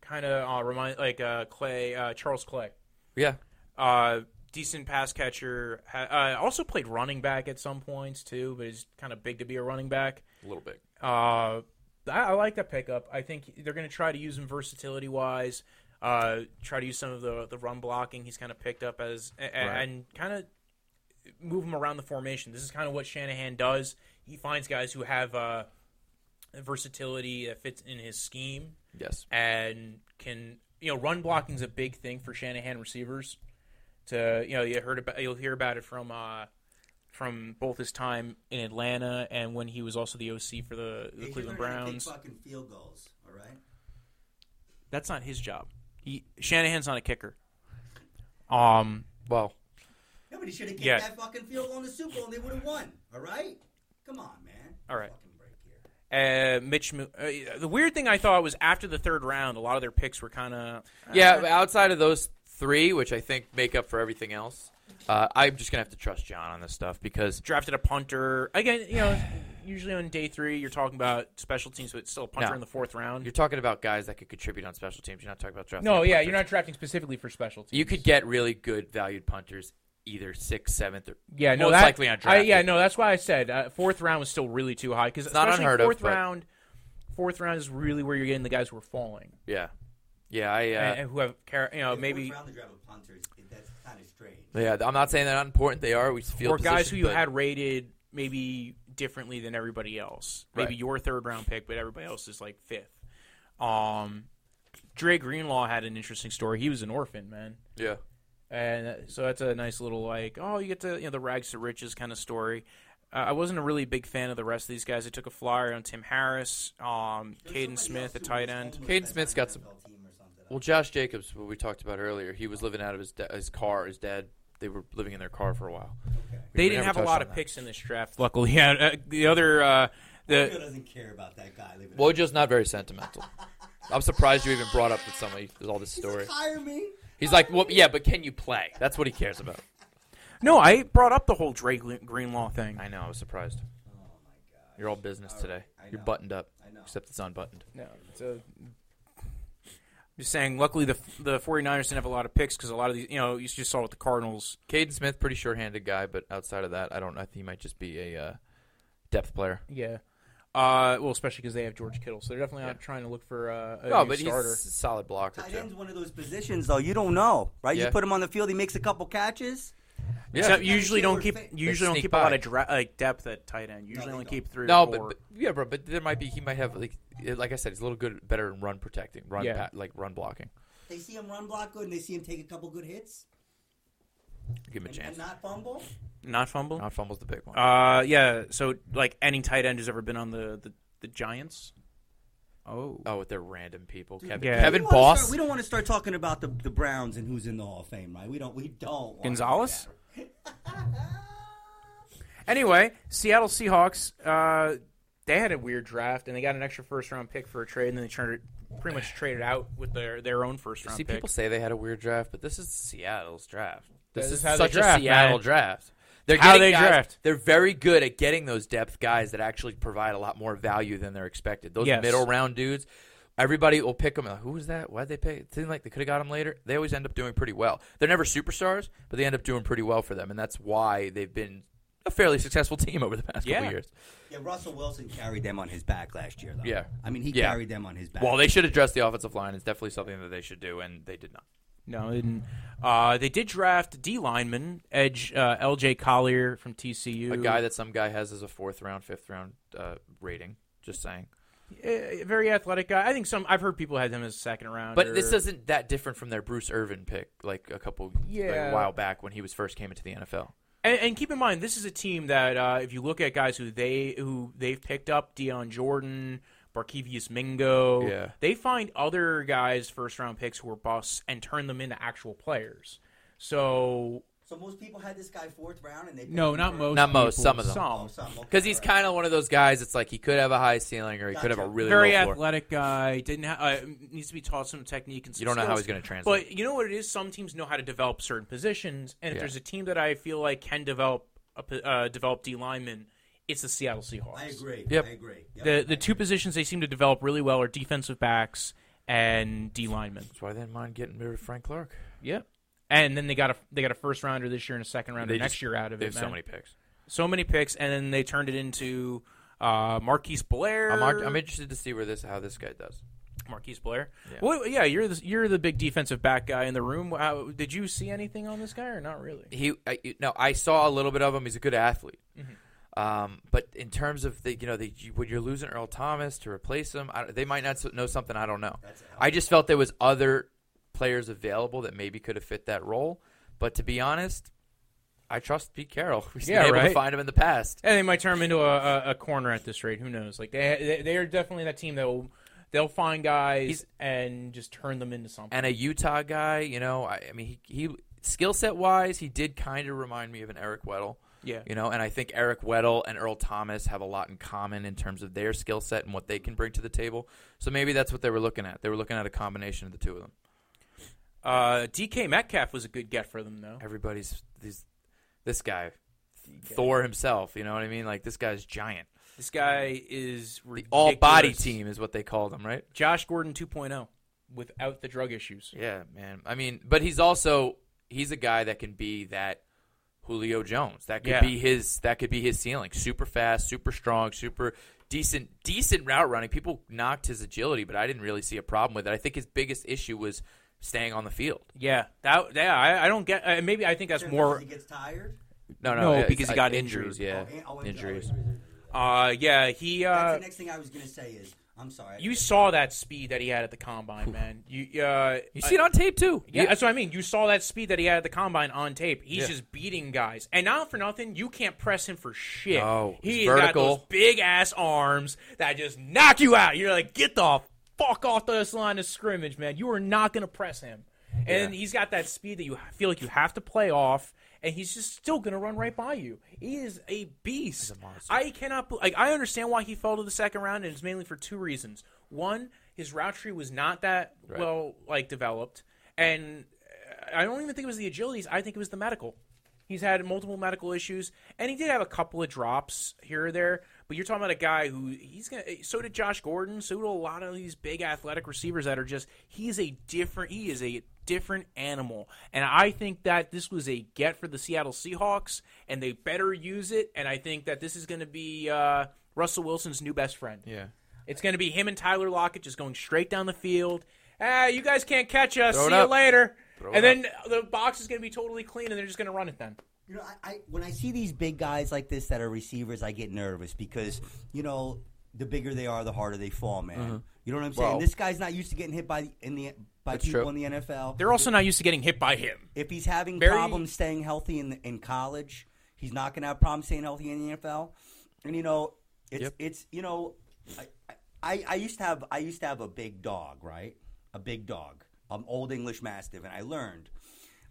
Speaker 3: kind of uh, remind like uh, Clay uh, Charles Clay.
Speaker 4: Yeah.
Speaker 3: Uh, decent pass catcher. Uh, also played running back at some points too, but he's kind of big to be a running back.
Speaker 4: A little bit.
Speaker 3: Uh, I, I like that pickup. I think they're going to try to use him versatility wise. Uh, try to use some of the the run blocking he's kind of picked up as a- a-
Speaker 4: Right.
Speaker 3: and kind of move him around the formation. This is kind of what Shanahan does. He finds guys who have uh, versatility that fits in his scheme
Speaker 4: Yes.
Speaker 3: and can you know run blocking is a big thing for Shanahan receivers. To you know you heard about you'll hear about it from uh, from both his time in Atlanta and when he was also the OC for the, the Cleveland Browns.
Speaker 6: fucking field goals. All right.
Speaker 3: That's not his job. He, Shanahan's not a kicker. Um,
Speaker 4: Well,
Speaker 6: nobody should have kicked
Speaker 3: Yeah.
Speaker 6: that fucking field goal in the Super Bowl, and they would have won. All right. Come on, man.
Speaker 3: All right.
Speaker 6: Fucking
Speaker 3: uh, Mitch. Uh, the weird thing I thought was after the third round, a lot of their picks were kind of
Speaker 4: yeah. outside of those three, which I think make up for everything else, uh, I'm just gonna have to trust John on this stuff because
Speaker 3: drafted a punter again. You know, usually on day three, you're talking about special teams, but it's still a punter
Speaker 4: No.
Speaker 3: in the fourth round.
Speaker 4: You're talking about guys that could contribute on special teams. You're not talking about drafting.
Speaker 3: no,
Speaker 4: a
Speaker 3: yeah,
Speaker 4: punter.
Speaker 3: you're not drafting specifically for special teams.
Speaker 4: You could get really good valued punters either sixth, seventh, or
Speaker 3: Yeah, no,
Speaker 4: most
Speaker 3: that,
Speaker 4: likely
Speaker 3: I,
Speaker 4: undrafted.
Speaker 3: yeah, no, that's why I said uh, fourth round was still really too high because
Speaker 4: not unheard of,
Speaker 3: fourth
Speaker 4: but-
Speaker 3: round. Fourth round is really where you're getting the guys who are falling
Speaker 4: yeah, yeah. I uh,
Speaker 3: and, and who have char- you know
Speaker 6: If
Speaker 3: maybe
Speaker 6: fourth round to draft a punter, it- that's kind of strange.
Speaker 4: yeah. I'm not saying they're not important. They are. We feel
Speaker 3: or guys who you had rated maybe differently than everybody else. Maybe
Speaker 4: Right.
Speaker 3: your third round pick, but everybody else is like fifth. Um, Dre Greenlaw had an interesting story. He was an orphan, man.
Speaker 4: Yeah,
Speaker 3: and so that's a nice little like oh you get to you know the rags to riches kind of story. Uh, I wasn't a really big fan of the rest of these guys. I took a flyer on Tim Harris, um, Kaden Smith, a tight end.
Speaker 4: Kaden Smith's got some- Well, Josh Jacobs, what we talked about earlier, he was living out of his da- his car. His dad, they were living in their car for a while.
Speaker 3: They
Speaker 4: We
Speaker 3: didn't have a lot of
Speaker 4: that.
Speaker 3: picks in this draft. Luckily, yeah. Uh, the other uh,
Speaker 6: Joe
Speaker 3: the
Speaker 6: doesn't care about that guy. Leave it
Speaker 4: Wojo's not very sentimental. I'm surprised you even brought up that somebody there's all this
Speaker 6: He's
Speaker 4: story.
Speaker 6: like, hire me.
Speaker 4: He's like, well, yeah, but can you play? That's what he cares about.
Speaker 3: no, I brought up the whole Dre Greenlaw thing.
Speaker 4: I know. I was surprised.
Speaker 6: Oh my god.
Speaker 4: You're all business today. You're buttoned up,
Speaker 6: I know.
Speaker 4: except it's unbuttoned.
Speaker 3: No, it's a. Just saying. Luckily, the the 49ers didn't have a lot of picks because a lot of these, you know, you just saw with the Cardinals.
Speaker 4: Kaden Smith, pretty sure-handed guy, but outside of that, I don't. I think he might just be a uh, depth player.
Speaker 3: Yeah. Uh, well, especially because they have George Kittle, so they're definitely
Speaker 4: Yeah.
Speaker 3: not trying to look for uh, a
Speaker 4: No,
Speaker 3: new
Speaker 4: but
Speaker 3: starter.
Speaker 4: he's a solid blocker
Speaker 5: Tight
Speaker 4: too.
Speaker 5: end's one of those positions, though. You don't know, right?
Speaker 4: Yeah.
Speaker 5: You put him on the field, he makes a couple catches.
Speaker 4: Yeah.
Speaker 3: Except
Speaker 6: Yeah,
Speaker 3: usually don't keep
Speaker 6: Fa-
Speaker 3: usually don't
Speaker 4: sneak
Speaker 3: keep a lot of dra- like depth at tight end. Usually
Speaker 6: they
Speaker 3: only
Speaker 6: don't.
Speaker 3: keep three.
Speaker 4: No,
Speaker 3: or
Speaker 4: but,
Speaker 3: four.
Speaker 4: but yeah, bro. But there might be he might have like like I said, he's a little good, better in run protecting, run
Speaker 3: Yeah.
Speaker 4: pa- like run blocking.
Speaker 6: They see him run block good, and they see him take a couple good hits
Speaker 4: Give him a
Speaker 6: and,
Speaker 4: chance.
Speaker 6: and not fumble.
Speaker 3: not fumble.
Speaker 4: Not fumbles the big one.
Speaker 3: Uh, yeah. So like any tight end who's ever been on the the, the Giants. Oh.
Speaker 4: oh, with their random people,
Speaker 6: Dude,
Speaker 4: Kevin
Speaker 3: Yeah.
Speaker 6: we
Speaker 4: Kevin
Speaker 6: don't wanna
Speaker 4: Boss.
Speaker 6: start- we don't want to start talking about the, the Browns and who's in the Hall of Fame, right? We don't. We don't. wanna do
Speaker 3: Gonzalez? Anyway, Seattle Seahawks. Uh, they had a weird draft and they got an extra first round pick for a trade, and then they turned it pretty much traded out with their their own first round
Speaker 4: See,
Speaker 3: pick.
Speaker 4: people say they had a weird draft, but this is Seattle's draft. This
Speaker 3: This
Speaker 4: is
Speaker 3: is how they
Speaker 4: such
Speaker 3: draft,
Speaker 4: a Seattle
Speaker 3: man.
Speaker 4: draft. They're
Speaker 3: how
Speaker 4: getting
Speaker 3: they
Speaker 4: guys-
Speaker 3: draft.
Speaker 4: They're very good at getting those depth guys that actually provide a lot more value than they're expected. Those
Speaker 3: Yes.
Speaker 4: middle round dudes, everybody will pick them. Like, Who was that? Why'd they pick? It seemed like they could have got them later. They always end up doing pretty well. They're never superstars, but they end up doing pretty well for them, and that's why they've been a fairly successful team over the past
Speaker 3: Yeah.
Speaker 4: couple years.
Speaker 5: Yeah, Russell Wilson carried them on his back last year, though.
Speaker 4: Yeah.
Speaker 5: I mean, he
Speaker 4: Yeah.
Speaker 5: carried them on his back.
Speaker 4: Well, they should address the offensive line. It's definitely something that they should do, and they did not.
Speaker 3: No, they didn't. Uh, they did draft D lineman edge uh, L.J. Collier from TCU,
Speaker 4: A guy that some guy has as a fourth round, fifth round uh, rating. Just saying.
Speaker 3: a very athletic guy. I think some. I've heard people had him as a second round.
Speaker 4: But this isn't that different from their Bruce Irvin pick, like a couple, like
Speaker 3: Yeah.
Speaker 4: a while back when he was first came into the NFL.
Speaker 3: And, and keep in mind, this is a team that, uh, if you look at guys who they who they've picked up, Dion Jordan, Barkevious Mingo,
Speaker 4: Yeah.
Speaker 3: they find other guys first round picks who are busts and turn them into actual players. So
Speaker 5: so most people had this guy fourth round, and they
Speaker 3: no, not
Speaker 5: first.
Speaker 3: most.
Speaker 4: Not most,
Speaker 3: people,
Speaker 4: some of them.
Speaker 5: Oh,
Speaker 3: Some.
Speaker 5: some, okay,
Speaker 4: Because he's
Speaker 5: all right.
Speaker 4: kind of one of those guys. It's like he could have a high ceiling or he could have a really
Speaker 3: very
Speaker 4: low floor.
Speaker 3: athletic guy. Didn't ha- uh, needs to be taught some technique and some
Speaker 4: You don't know how he's going to translate.
Speaker 3: But you know what it is? Some teams know how to develop certain positions, and if
Speaker 4: Yeah.
Speaker 3: there's a team that I feel like can develop a, uh, develop D linemen, it's the Seattle Seahawks.
Speaker 5: I agree.
Speaker 4: Yep.
Speaker 5: I agree. Yep.
Speaker 3: The the two positions they seem to develop really well are defensive backs and D linemen.
Speaker 4: That's why they didn't mind getting rid of Frank Clark.
Speaker 3: Yep. And then they got a they got a first rounder this year and a second rounder
Speaker 4: They
Speaker 3: next
Speaker 4: just-
Speaker 3: year out of
Speaker 4: They
Speaker 3: it.
Speaker 4: have so many picks.
Speaker 3: so many picks, and then they turned it into uh, Marquise Blair.
Speaker 4: I'm, I'm interested to see where this how this guy does.
Speaker 3: Marquise Blair.
Speaker 4: Yeah.
Speaker 3: Well, yeah, you're the you're the big defensive back guy in the room. How, did you see anything on this guy or not really?
Speaker 4: He, I, no, I saw a little bit of him. He's a good athlete.
Speaker 3: Mm-hmm.
Speaker 4: Um, but in terms of the, you know, the, you, when you're losing Earl Thomas to replace him, I, they might not know something I don't know. I just felt there was other players available that maybe could have fit that role. But to be honest, I trust Pete Carroll. We've
Speaker 3: Yeah,
Speaker 4: been able to find him in the past.
Speaker 3: And they might turn him into a, a, a corner at this rate. Who knows? Like they they, they are definitely that team that will they'll find guys
Speaker 4: He's-
Speaker 3: and just turn them into something.
Speaker 4: And a Utah guy, you know, I, I mean, he, he skill set wise, he did kind of remind me of an Eric Weddle.
Speaker 3: Yeah,
Speaker 4: You know, and I think Eric Weddle and Earl Thomas have a lot in common in terms of their skill set and what they can bring to the table. So maybe that's what they were looking at. They were looking at a combination of the two of them.
Speaker 3: uh, DK Metcalf was a good get for them though.
Speaker 4: Everybody's these, this guy, Thor himself. You know what I mean? Like this guy's giant.
Speaker 3: This guy is
Speaker 4: The all body team is what they called him, right?
Speaker 3: Josh Gordon 2.0 without the drug issues.
Speaker 4: Yeah, man. I mean, but he's also he's a guy that can be that Julio Jones. That could
Speaker 3: Yeah.
Speaker 4: be his that could be his ceiling. Super fast, super strong, super decent decent route running. People knocked his agility, but I didn't really see a problem with it. I think his biggest issue was staying on the field.
Speaker 3: Yeah, that yeah. I, I don't get. Uh, maybe I think that's more.
Speaker 5: He gets tired.
Speaker 4: No, no,
Speaker 3: No,
Speaker 4: it's,
Speaker 3: because he got
Speaker 4: injuries.
Speaker 3: injured.
Speaker 4: Yeah,
Speaker 5: Oh, and- oh,
Speaker 4: injuries.
Speaker 5: oh, and-
Speaker 3: Uh, yeah, he.
Speaker 5: That's
Speaker 3: Uh,
Speaker 5: the next thing I was gonna say is I'm sorry.
Speaker 3: you saw that speed that he had at the combine, man. You uh,
Speaker 4: You see it on tape too.
Speaker 3: Yeah,
Speaker 4: You-
Speaker 3: that's what I mean. You saw that speed that he had at the combine on tape. He's
Speaker 4: Yeah.
Speaker 3: just beating guys, and not for nothing, you can't press him for shit.
Speaker 4: No, he's
Speaker 3: he's got
Speaker 4: vertical.
Speaker 3: those big ass arms that just knock you out. You're like, get the fuck off this line of scrimmage, man. You are not gonna press him, and
Speaker 4: Yeah.
Speaker 3: he's got that speed that you feel like you have to play off. And he's just still gonna run right by you. He is a beast.
Speaker 4: He's a monster.
Speaker 3: I cannot. Like I understand why he fell to the second round, and it's mainly for two reasons. One, his route tree was not that
Speaker 4: Right.
Speaker 3: well like developed, and uh, I don't even think it was the agilities. I think it was the medical. He's had multiple medical issues, and he did have a couple of drops here or there. But you're talking about a guy who he's gonna. So did Josh Gordon. So do a lot of these big athletic receivers that are just. He is a different. He is a different animal, and I think that this was a get for the Seattle Seahawks, and they better use it. And I think that this is going to be uh, Russell Wilson's new best friend.
Speaker 4: yeah.
Speaker 3: It's going to be him and Tyler Lockett just going straight down the field. Ah, you guys can't catch us.
Speaker 4: Throw
Speaker 3: See you later.
Speaker 4: Throw
Speaker 3: and then the box is going to be totally clean, and they're just going to run it then.
Speaker 5: You know, I, I when I see these big guys like this that are receivers, I get nervous because you know the bigger they are, the harder they fall, man. You know what I'm saying?
Speaker 4: Well-
Speaker 5: this guy's not used to getting hit by the, in the by
Speaker 4: That's
Speaker 5: people
Speaker 4: true.
Speaker 5: in the NFL.
Speaker 3: They're also not used to getting hit by him.
Speaker 5: if he's having
Speaker 3: Very-
Speaker 5: problems staying healthy in in college, he's not going to have problems staying healthy in the NFL. And you know, it's
Speaker 4: Yep.
Speaker 5: it's you know, I, I I used to have I used to have a big dog, right? A big dog, an old English Mastiff, and I learned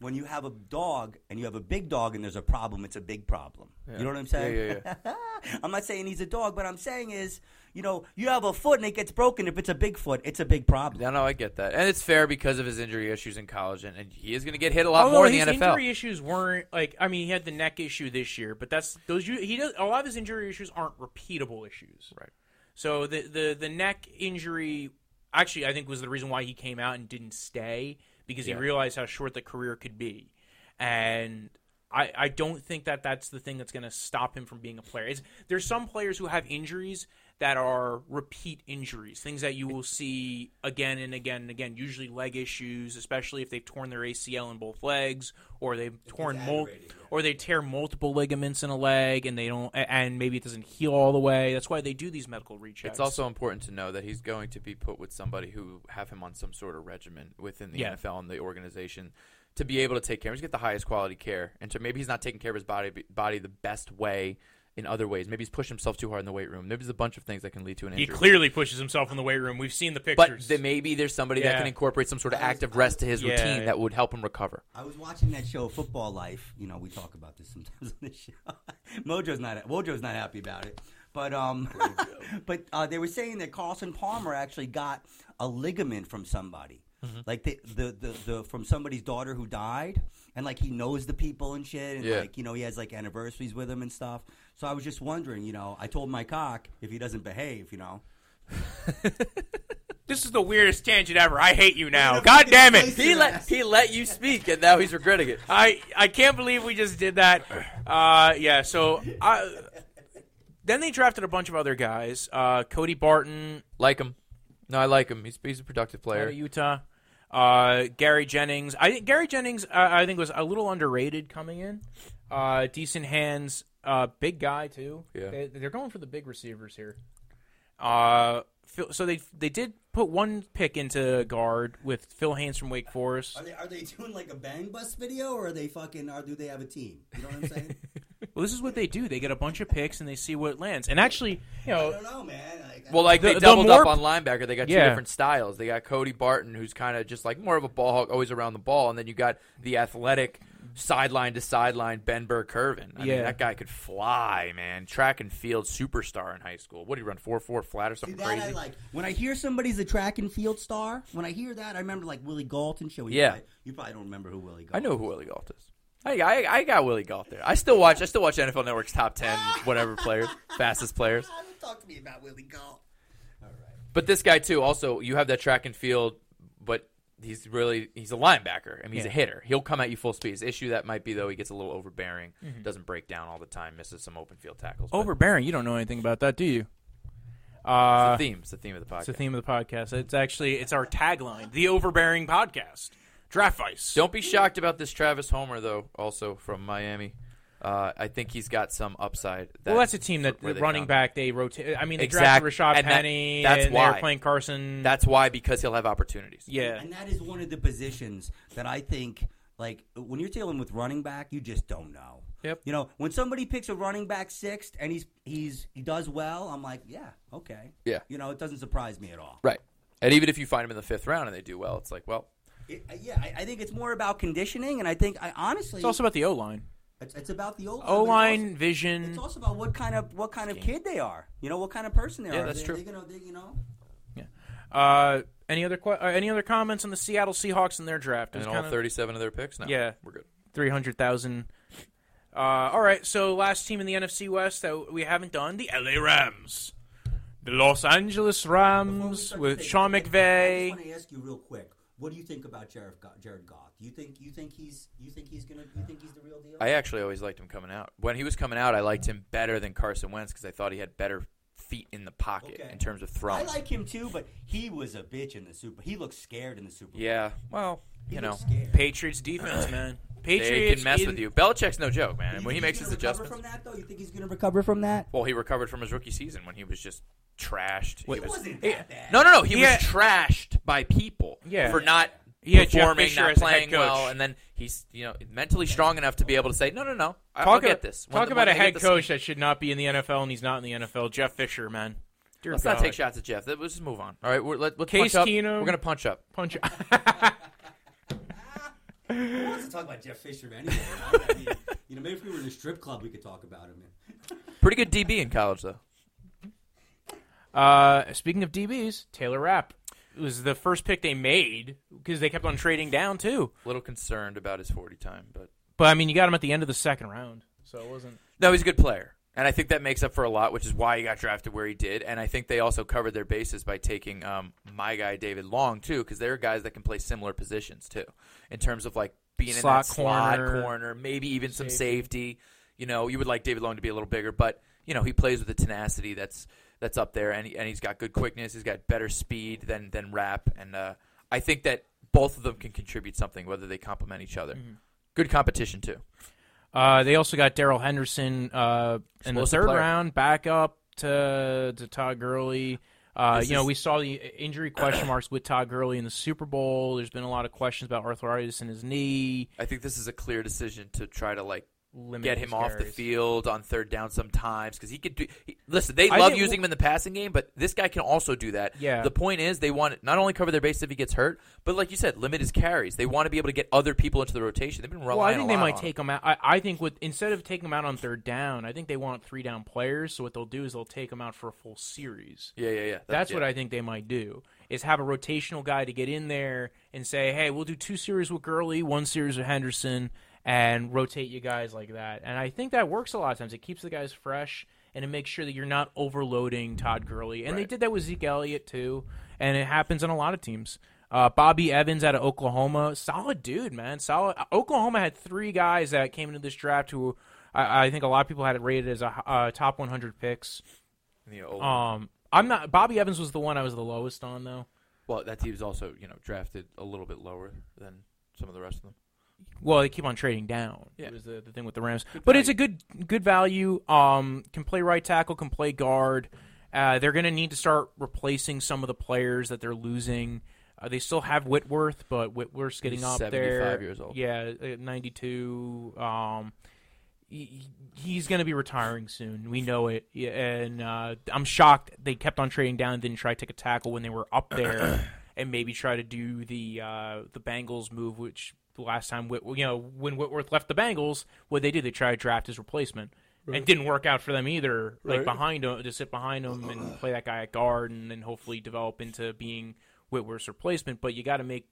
Speaker 5: when you have a dog and you have a big dog and there's a problem, it's a big problem. You know what I'm saying?
Speaker 4: Yeah, yeah,
Speaker 5: I'm not saying he's a dog, but I'm saying is, you know, you have a foot and it gets broken. If it's a big foot, it's a big problem.
Speaker 4: No, no, I get that, and it's fair because of his injury issues in college, and, and he is going to get hit a lot
Speaker 3: Although
Speaker 4: more in the NFL.
Speaker 3: injury issues weren't like I mean he had the neck issue this year, but that's those he does a lot of his injury issues aren't repeatable issues.
Speaker 4: Right.
Speaker 3: So the the the neck injury actually I think was the reason why he came out and didn't stay because
Speaker 4: Yeah.
Speaker 3: he realized how short the career could be, and. I, I don't think that that's the thing that's going to stop him from being a player. It's, there's some players who have injuries that are repeat injuries, things that you will see again and again and again. Usually leg issues, especially if they've torn their ACL in both legs, or they've torn mul- or they tear multiple ligaments in a leg, and they don't, and maybe it doesn't heal all the way. That's why they do these medical rechecks.
Speaker 4: It's also important to know that he's going to be put with somebody who have him on some sort of regimen within the
Speaker 3: Yeah.
Speaker 4: NFL and the organization to be able to take care. He's get the highest quality care, and to maybe he's not taking care of his body body the best way in other ways. Maybe he's pushed himself too hard in the weight room. Maybe there's a bunch of things that can lead to an injury.
Speaker 3: he clearly pushes himself in the weight room. We've seen the
Speaker 4: but
Speaker 3: pictures.
Speaker 4: then maybe there's somebody that can incorporate some sort of active rest to his
Speaker 3: Yeah.
Speaker 4: routine that would help him recover.
Speaker 6: I was
Speaker 5: watching that show, Football Life. You know, we talk about this sometimes on this show. Mojo's not Mojo's not happy about it, but um, but uh, they were saying that Carson Palmer actually got a ligament from somebody,
Speaker 4: Mm-hmm.
Speaker 5: like the, the the the from somebody's daughter who died, and like he knows the people and shit, and
Speaker 4: Yeah.
Speaker 5: like you know he has like anniversaries with him and stuff. So I was just wondering, you know, I told my cock if he doesn't behave, you know.
Speaker 3: this is the weirdest tangent ever. I hate you now. God damn it.
Speaker 4: He let he let you speak, and now he's regretting it.
Speaker 3: I I can't believe we just did that. Uh, yeah. So I, then they drafted a bunch of other guys. Uh, Cody Barton
Speaker 4: Like him. No, I like him. He's he's a productive
Speaker 3: out
Speaker 4: player.
Speaker 3: of Utah. Uh, Gary Jennings. I think Gary Jennings. Uh, I think was a little underrated coming in. Uh, decent hands. Uh, big guy too.
Speaker 4: Yeah.
Speaker 3: They, they're going for the big receivers here. Phil, so they they did put one pick into guard with Phil Haynes from Wake Forest.
Speaker 6: Are they are they doing like a bang bus video or are they fucking or do they have a team? You know what I'm saying?
Speaker 3: Well, this is what they do. They get a bunch of picks and they see what lands. And actually, you
Speaker 6: I
Speaker 3: know,
Speaker 6: don't know, man. Like,
Speaker 4: Well, like
Speaker 3: The-
Speaker 4: they
Speaker 3: the
Speaker 4: doubled
Speaker 3: more-
Speaker 4: up on linebacker. They got two
Speaker 3: Yeah.
Speaker 4: different styles. They got Cody Barton, who's kind of just like more of a ball hawk, always around the ball, and then you got the athletic sideline to sideline Ben Burr-Kirven. I mean,
Speaker 3: Yeah.
Speaker 4: that guy could fly, man. Track and field superstar in high school. What did he run? Four four flat or
Speaker 6: See,
Speaker 4: something
Speaker 6: that
Speaker 4: crazy?
Speaker 6: I like.
Speaker 5: When I hear somebody's a track and field star, when I hear that, I remember like Willie Galton show. You
Speaker 4: Yeah.
Speaker 5: probably, you probably don't remember who Willie. Galton
Speaker 4: I know who Willie Gault is. I, I, I got Willie Gault there. I still watch. I still watch NFL Network's top ten, whatever players, fastest players.
Speaker 5: Don't talk to me about Willie Gault.
Speaker 4: But this guy too. Also, you have that track and field, but he's really he's a linebacker. I mean, he's a hitter. He'll come at you full speed. His issue that might be though, he gets a little overbearing,
Speaker 3: Mm-hmm.
Speaker 4: doesn't break down all the time, misses some open field tackles.
Speaker 3: Overbearing. You don't know anything about that, do you?
Speaker 4: it's
Speaker 3: Uh,
Speaker 4: the theme. It's the theme of the podcast.
Speaker 3: it's the theme of the podcast. It's actually it's our tagline, the overbearing podcast. Draft Vice.
Speaker 4: Don't be shocked about this Travis Homer though. Also from Miami, uh, I think he's got some upside. That,
Speaker 3: well, that's a team that the running
Speaker 4: found-
Speaker 3: back they rotate. I mean, they
Speaker 4: Exact-
Speaker 3: drafted Rashad
Speaker 4: and that-
Speaker 3: Penny.
Speaker 4: that's
Speaker 3: and they were playing Carson.
Speaker 4: That's why because he'll have opportunities.
Speaker 3: yeah.
Speaker 5: And that is one of the positions that I think, like, when you're dealing with running back, you just don't know.
Speaker 3: Yep.
Speaker 5: You know, when somebody picks a running back sixth and he's he's he does well, I'm like, yeah, okay.
Speaker 4: Yeah.
Speaker 5: You know, it doesn't surprise me at all.
Speaker 4: Right. And even if you find him in the fifth round and they do well, it's like, well,
Speaker 5: It, uh, yeah, I, I think it's more about conditioning, and I think I honestly,
Speaker 3: It's also about the O line.
Speaker 5: It's, it's about the O line.
Speaker 3: O line vision.
Speaker 5: it's also about what kind of what kind of kid they are. You know, what kind of person they
Speaker 4: Yeah,
Speaker 5: are.
Speaker 4: that's
Speaker 5: they,
Speaker 4: true.
Speaker 5: They, gonna, they, you know,
Speaker 3: Uh, any other que- uh, any other comments on the Seattle Seahawks in their draft? It
Speaker 4: and
Speaker 3: was
Speaker 4: all
Speaker 3: kinda
Speaker 4: 37 of their picks. No,
Speaker 3: Yeah.
Speaker 4: we're good.
Speaker 3: three hundred thousand. Uh, all right, so last team in the NFC West that we haven't done, the LA Rams, the Los Angeles Rams with
Speaker 5: to
Speaker 3: Sean
Speaker 5: take- I
Speaker 3: McVay.
Speaker 5: just want to ask you real quick. What do you think about Jared Goff? Jared Goff? Do you think you think he's you think he's gonna real deal?
Speaker 4: I actually always liked him coming out. When he was coming out, I liked him better than Carson Wentz because I thought he had better feet in the pocket
Speaker 5: Okay.
Speaker 4: in terms of
Speaker 5: thrust.
Speaker 4: I
Speaker 5: like him too, but he was a bitch in the Super. He looked scared in the Super. Bowl.
Speaker 4: yeah, well,
Speaker 5: He
Speaker 4: you know,
Speaker 5: looked scared.
Speaker 3: Patriots defense, man.
Speaker 4: they
Speaker 3: Patriots
Speaker 4: can mess
Speaker 3: in-
Speaker 4: with you. Belichick's no joke, man.
Speaker 5: You
Speaker 4: when he
Speaker 5: think
Speaker 4: makes
Speaker 5: he's
Speaker 4: his
Speaker 5: gonna recover
Speaker 4: adjustments,
Speaker 5: from that though, you think he's going to recover from that?
Speaker 4: well, he recovered from his rookie season when he was just trashed.
Speaker 3: Wait,
Speaker 4: he was,
Speaker 5: wasn't that bad.
Speaker 4: No, no, no. He
Speaker 3: He
Speaker 4: was
Speaker 3: had-
Speaker 4: trashed by people
Speaker 3: Yeah.
Speaker 4: for not
Speaker 3: He had Jeff
Speaker 4: performing,
Speaker 3: Fisher
Speaker 4: not
Speaker 3: as head
Speaker 4: playing well,
Speaker 3: coach.
Speaker 4: and then he's you know mentally strong enough to be able to say, no, no, no, I- I'll
Speaker 3: Talk
Speaker 4: get
Speaker 3: about,
Speaker 4: this. When
Speaker 3: Talk about a head
Speaker 4: the-
Speaker 3: coach that should not be in the NFL and he's not in the NFL. Jeff Fisher, man. Dear
Speaker 4: Let's
Speaker 3: God.
Speaker 4: not take shots at Jeff. Let's just move on. All right, we're, let, let's
Speaker 3: Case
Speaker 4: punch up.
Speaker 3: Keenum.
Speaker 4: We're gonna punch up.
Speaker 3: Punch. Up.
Speaker 6: Who wants to talk about Jeff Fisher anyway? I mean, you know, maybe if we were in a strip club, we could talk about him.
Speaker 4: Pretty good DB in college though.
Speaker 3: Uh, speaking of DBs, Taylor Rapp was the first pick they made because they kept on trading down too.
Speaker 4: A little concerned about his 40 time, but
Speaker 3: But I mean, you got him at the end of the second round, so it wasn't.
Speaker 4: no, he's a good player. And I think that makes up for a lot, which is why he got drafted where he did. And I think they also covered their bases by taking um, my guy David Long too, because there are guys that can play similar positions too, in terms of like being
Speaker 3: Slot
Speaker 4: in that slot
Speaker 3: corner,
Speaker 4: corner, maybe even some
Speaker 3: safety.
Speaker 4: safety. You know, you would like David Long to be a little bigger, but you know he plays with a tenacity that's that's up there, and he, and he's got good quickness. He's got better speed than than Rapp, and uh, I think that both of them can contribute something, whether they complement each other.
Speaker 3: Mm-hmm.
Speaker 4: Good competition too.
Speaker 3: Uh, they also got Darrell Henderson uh, in the third
Speaker 4: player.
Speaker 3: round, back up to to Todd Gurley. Uh, you know, we saw the injury question marks with Todd Gurley in the Super Bowl. There's been a lot of questions about arthritis in his knee.
Speaker 4: I think this is a clear decision to try to like
Speaker 3: Limit
Speaker 4: get him off the field on third down sometimes because he could do. He, listen, they
Speaker 3: I
Speaker 4: love using him in the passing game, but this guy can also do that.
Speaker 3: Yeah.
Speaker 4: The point is, they want not only cover their base if he gets hurt, but like you said, limit his carries. They want to be able to get other people into the rotation. They've been relying.
Speaker 3: Well, I think they might take him out. I, I think with instead of taking him out on third down, I think they want three down players. So what they'll do is they'll take him out for a full series.
Speaker 4: Yeah, yeah, yeah.
Speaker 3: That's
Speaker 4: yeah.
Speaker 3: what I think they might do. Is have a rotational guy to get in there and say, "Hey, we'll do two series with Gurley, one series with Henderson, and rotate you guys like that." And I think that works a lot of times. It keeps the guys fresh and it makes sure that you're not overloading Todd Gurley. And they did that with Zeke Elliott too, and it happens on a lot of teams. Uh, Bobby Evans out of Oklahoma, solid dude, man. Solid. Oklahoma had three guys that came into this draft who I, I think a lot of people had it rated as a uh, top 100 picks. Um, I'm not. Bobby Evans was the one I was the lowest on though.
Speaker 4: well, that team's also you know drafted a little bit lower than some of the rest of them.
Speaker 3: Well, they keep on trading down.
Speaker 4: Yeah.
Speaker 3: It was the, the thing with the Rams, but it's a good good value. Um, can play right tackle, can play guard. Uh, they're going to need to start replacing some of the players that they're losing. Uh, they still have Whitworth, but Whitworth's getting
Speaker 4: He's
Speaker 3: up
Speaker 4: 75
Speaker 3: there.
Speaker 4: years old.
Speaker 3: Yeah, 92. Um, he, he's going to be retiring soon. We know it. Yeah, and uh, I'm shocked they kept on trading down and didn't try to take a tackle when they were up there, and maybe try to do the uh, the Bengals move, which the last time Whit, you know when Whitworth left the Bengals, what they did they tried to draft his replacement. And it didn't work out for them either. Like
Speaker 4: Right.
Speaker 3: behind him, to sit behind him and play that guy at guard, and then hopefully develop into being Whitworth's replacement. But you got to make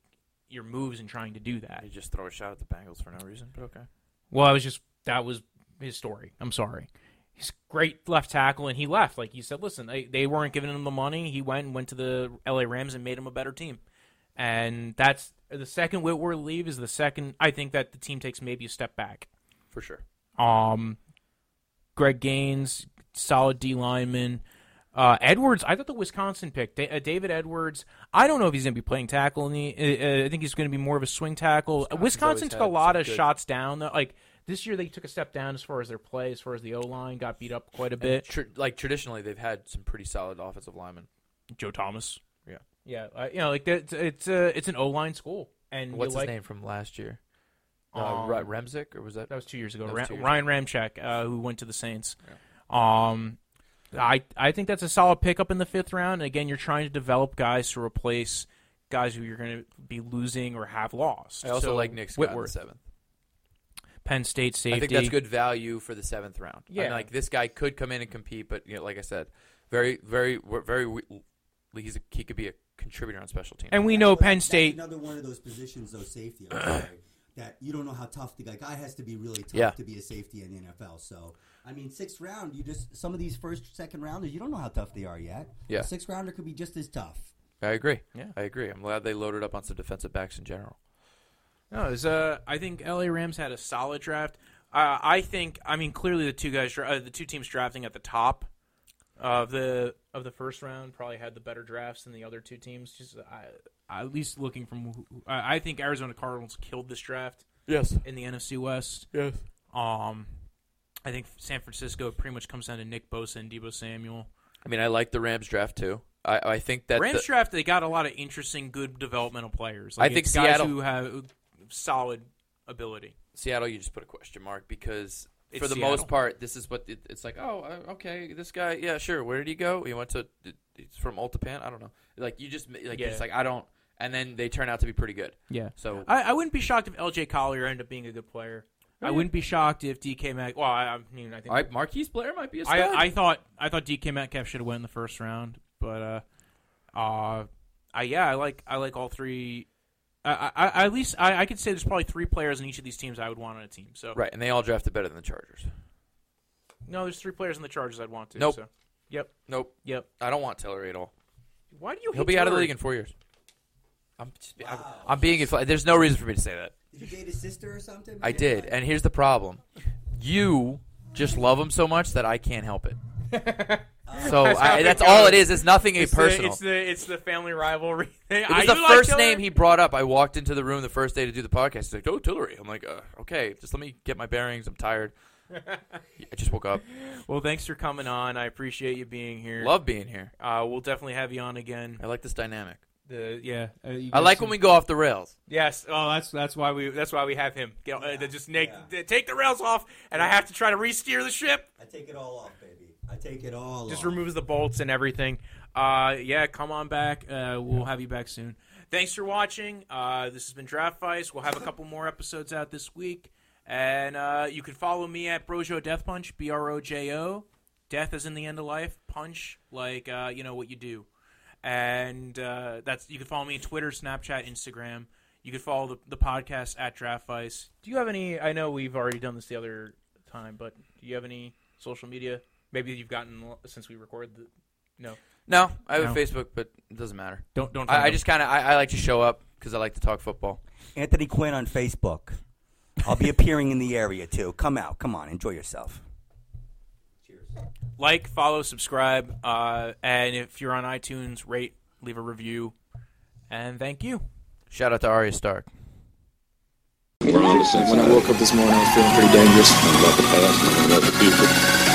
Speaker 3: your moves in trying to do that.
Speaker 4: You just throw a shot at the Bengals for no reason, but okay.
Speaker 3: Well, I was just that was his story. I'm sorry. He's great left tackle, and he left. Like you said, listen, they, they weren't giving him the money. He went and went to the L.A. Rams and made him a better team. And that's the second Whitworth leave is the second. I think that the team takes maybe a step back.
Speaker 4: For sure.
Speaker 3: Um, Greg Gaines, solid D lineman. Uh, Edwards, I thought the Wisconsin pick, Da- uh, David Edwards. I don't know if he's going to be playing tackle. In the, uh, I think he's going to be more of a swing tackle.
Speaker 4: Wisconsin's
Speaker 3: Wisconsin took a lot of
Speaker 4: good-
Speaker 3: shots down. Though. Like this year, they took a step down as far as their play, as far as the O line got beat up quite a bit.
Speaker 4: tr- like traditionally, they've had some pretty solid offensive linemen.
Speaker 3: Joe Thomas,
Speaker 4: Yeah.
Speaker 3: yeah, uh, you know, like that, it's a it's an O line school, and
Speaker 4: What's his
Speaker 3: like,
Speaker 4: name from last year?
Speaker 3: Um,
Speaker 4: Uh, Ra- Remzik, or was that?
Speaker 3: That was two years ago. Ra-
Speaker 4: two years
Speaker 3: Ryan Ramczyk, uh, who went to the Saints. Um, I I think that's a solid pickup in the fifth round. Again, you're trying to develop guys to replace guys who you're going to be losing or have lost.
Speaker 4: I also
Speaker 3: So,
Speaker 4: like Nick Scott in the
Speaker 3: Whitworth,
Speaker 4: seventh.
Speaker 3: Penn State safety.
Speaker 4: I think that's good value for the seventh round. I mean,
Speaker 3: Yeah.
Speaker 4: like this guy could come in and compete, but you know, like I said, very, very, very. He's a, he could be a contributor on special teams.
Speaker 3: And we know
Speaker 6: But
Speaker 3: Penn
Speaker 6: that's
Speaker 3: State.
Speaker 6: another one of those positions, though, safety. I'm sorry, that you don't know how tough the guy. Guy has to be really tough
Speaker 4: Yeah.
Speaker 6: to be a safety in the NFL. So, I mean, sixth round, you just some of these first, second rounders, you don't know how tough they are yet.
Speaker 4: Yeah.
Speaker 6: a sixth rounder could be just as tough.
Speaker 4: I agree.
Speaker 3: Yeah.
Speaker 4: I agree. I'm glad they loaded up on some defensive backs in general.
Speaker 3: No, it was, uh, I think LA Rams had a solid draft. Uh, I think, I mean, clearly the two guys, dra- uh, the two teams drafting at the top of the of the first round probably had the better drafts than the other two teams. Just I, at least looking from, who- I I think Arizona Cardinals killed this draft
Speaker 4: Yes.
Speaker 3: in the NFC West.
Speaker 4: Yes.
Speaker 3: Um, I think San Francisco pretty much comes down to Nick Bosa and Deebo Samuel.
Speaker 4: I mean, I like the Rams draft too. I, I think that
Speaker 3: Rams
Speaker 4: the-
Speaker 3: draft, they got a lot of interesting, good developmental players.
Speaker 4: I think
Speaker 3: guys
Speaker 4: Seattle-
Speaker 3: who have solid ability.
Speaker 4: Seattle, you just put a question mark because
Speaker 3: It's
Speaker 4: for the
Speaker 3: Seattle.
Speaker 4: most part, this is what it, it's like. Oh, uh, okay, this guy, yeah, sure. Where did he go? He went to. He's from Ultapan. I don't know. Like you just like
Speaker 3: Yeah.
Speaker 4: it's like I don't. and then they turn out to be pretty good.
Speaker 3: Yeah.
Speaker 4: So
Speaker 3: I, I wouldn't be shocked if LJ Collier ended up being a good player. I wouldn't be shocked if DK Mac. Well, I, I mean, I think
Speaker 4: right, Marquise Blair might be a stud.
Speaker 3: I, I thought I thought DK Metcalf should have went in the first round, but uh, uh, I yeah, I like I like all three. I, I, I at least I, I could say there's probably three players in each of these teams I would want on a team. So
Speaker 4: right, and they all drafted better than the Chargers.
Speaker 3: no, there's three players in the Chargers I'd want to.
Speaker 4: Nope.
Speaker 3: So. Yep.
Speaker 4: Nope,
Speaker 3: Yep.
Speaker 4: I don't want Tillery at all.
Speaker 3: Why do you?
Speaker 4: He'll
Speaker 3: hate
Speaker 4: be out of the league in four years. I'm, just, I'm, I'm being. infl- There's no reason for me to say that.
Speaker 6: Did you date his sister or something?
Speaker 4: I did, and here's the problem: you just love him so much that I can't help it. So
Speaker 3: That's
Speaker 4: I, that's all it is. It's nothing
Speaker 3: It's
Speaker 4: personal.
Speaker 3: the, it's the it's the family rivalry thing.
Speaker 4: It was the first name he brought up. I walked into the room the first day to do the podcast. He's like, "Oh, Tillery." I'm like, uh, "Okay, just let me get my bearings. I'm tired. I just woke up.
Speaker 3: Well, thanks for coming on. I appreciate you being here.
Speaker 4: Love being here.
Speaker 3: Uh, we'll definitely have you on again.
Speaker 4: I like this dynamic.
Speaker 3: The yeah. Uh,
Speaker 4: I like
Speaker 3: can-
Speaker 4: when we go off the rails.
Speaker 3: Yes. Oh, that's that's why we that's why we have him. Get, uh, to just make, take the rails off, and I have to try to re-steer the ship.
Speaker 6: I take it all off, baby. I take it all
Speaker 3: Just
Speaker 6: off.
Speaker 3: removes the bolts and everything. Uh, yeah, come on back. Uh, we'll have you back soon. Thanks for watching. Uh, this has been Draft Vice. We'll have a couple more episodes out this week, and uh, you can follow me at Brojo Death Punch. B R O J O. Death is in the end of life. Punch like uh, you know what you do, and uh, that's you can follow me on Twitter, Snapchat, Instagram. You can follow the, the podcast at Draft Vice. Do you have any? I know we've already done this the other time, but do you have any social media? Maybe you've gotten since we recorded. The, no,
Speaker 4: No, I have
Speaker 3: No.
Speaker 4: a Facebook, but it doesn't matter.
Speaker 3: don't don't.
Speaker 4: I, I just kind of I, I like to show up because I like to talk football.
Speaker 5: Anthony Quinn on Facebook. I'll be appearing in the area too. Come out. Come on. Enjoy yourself. Cheers.
Speaker 3: Like, follow, subscribe, uh, and if you're on iTunes, rate, leave a review, and thank you.
Speaker 4: Shout out to Arya Stark.
Speaker 1: We're on to
Speaker 2: When I woke up this morning, I was feeling pretty dangerous.
Speaker 1: about the past and about the future.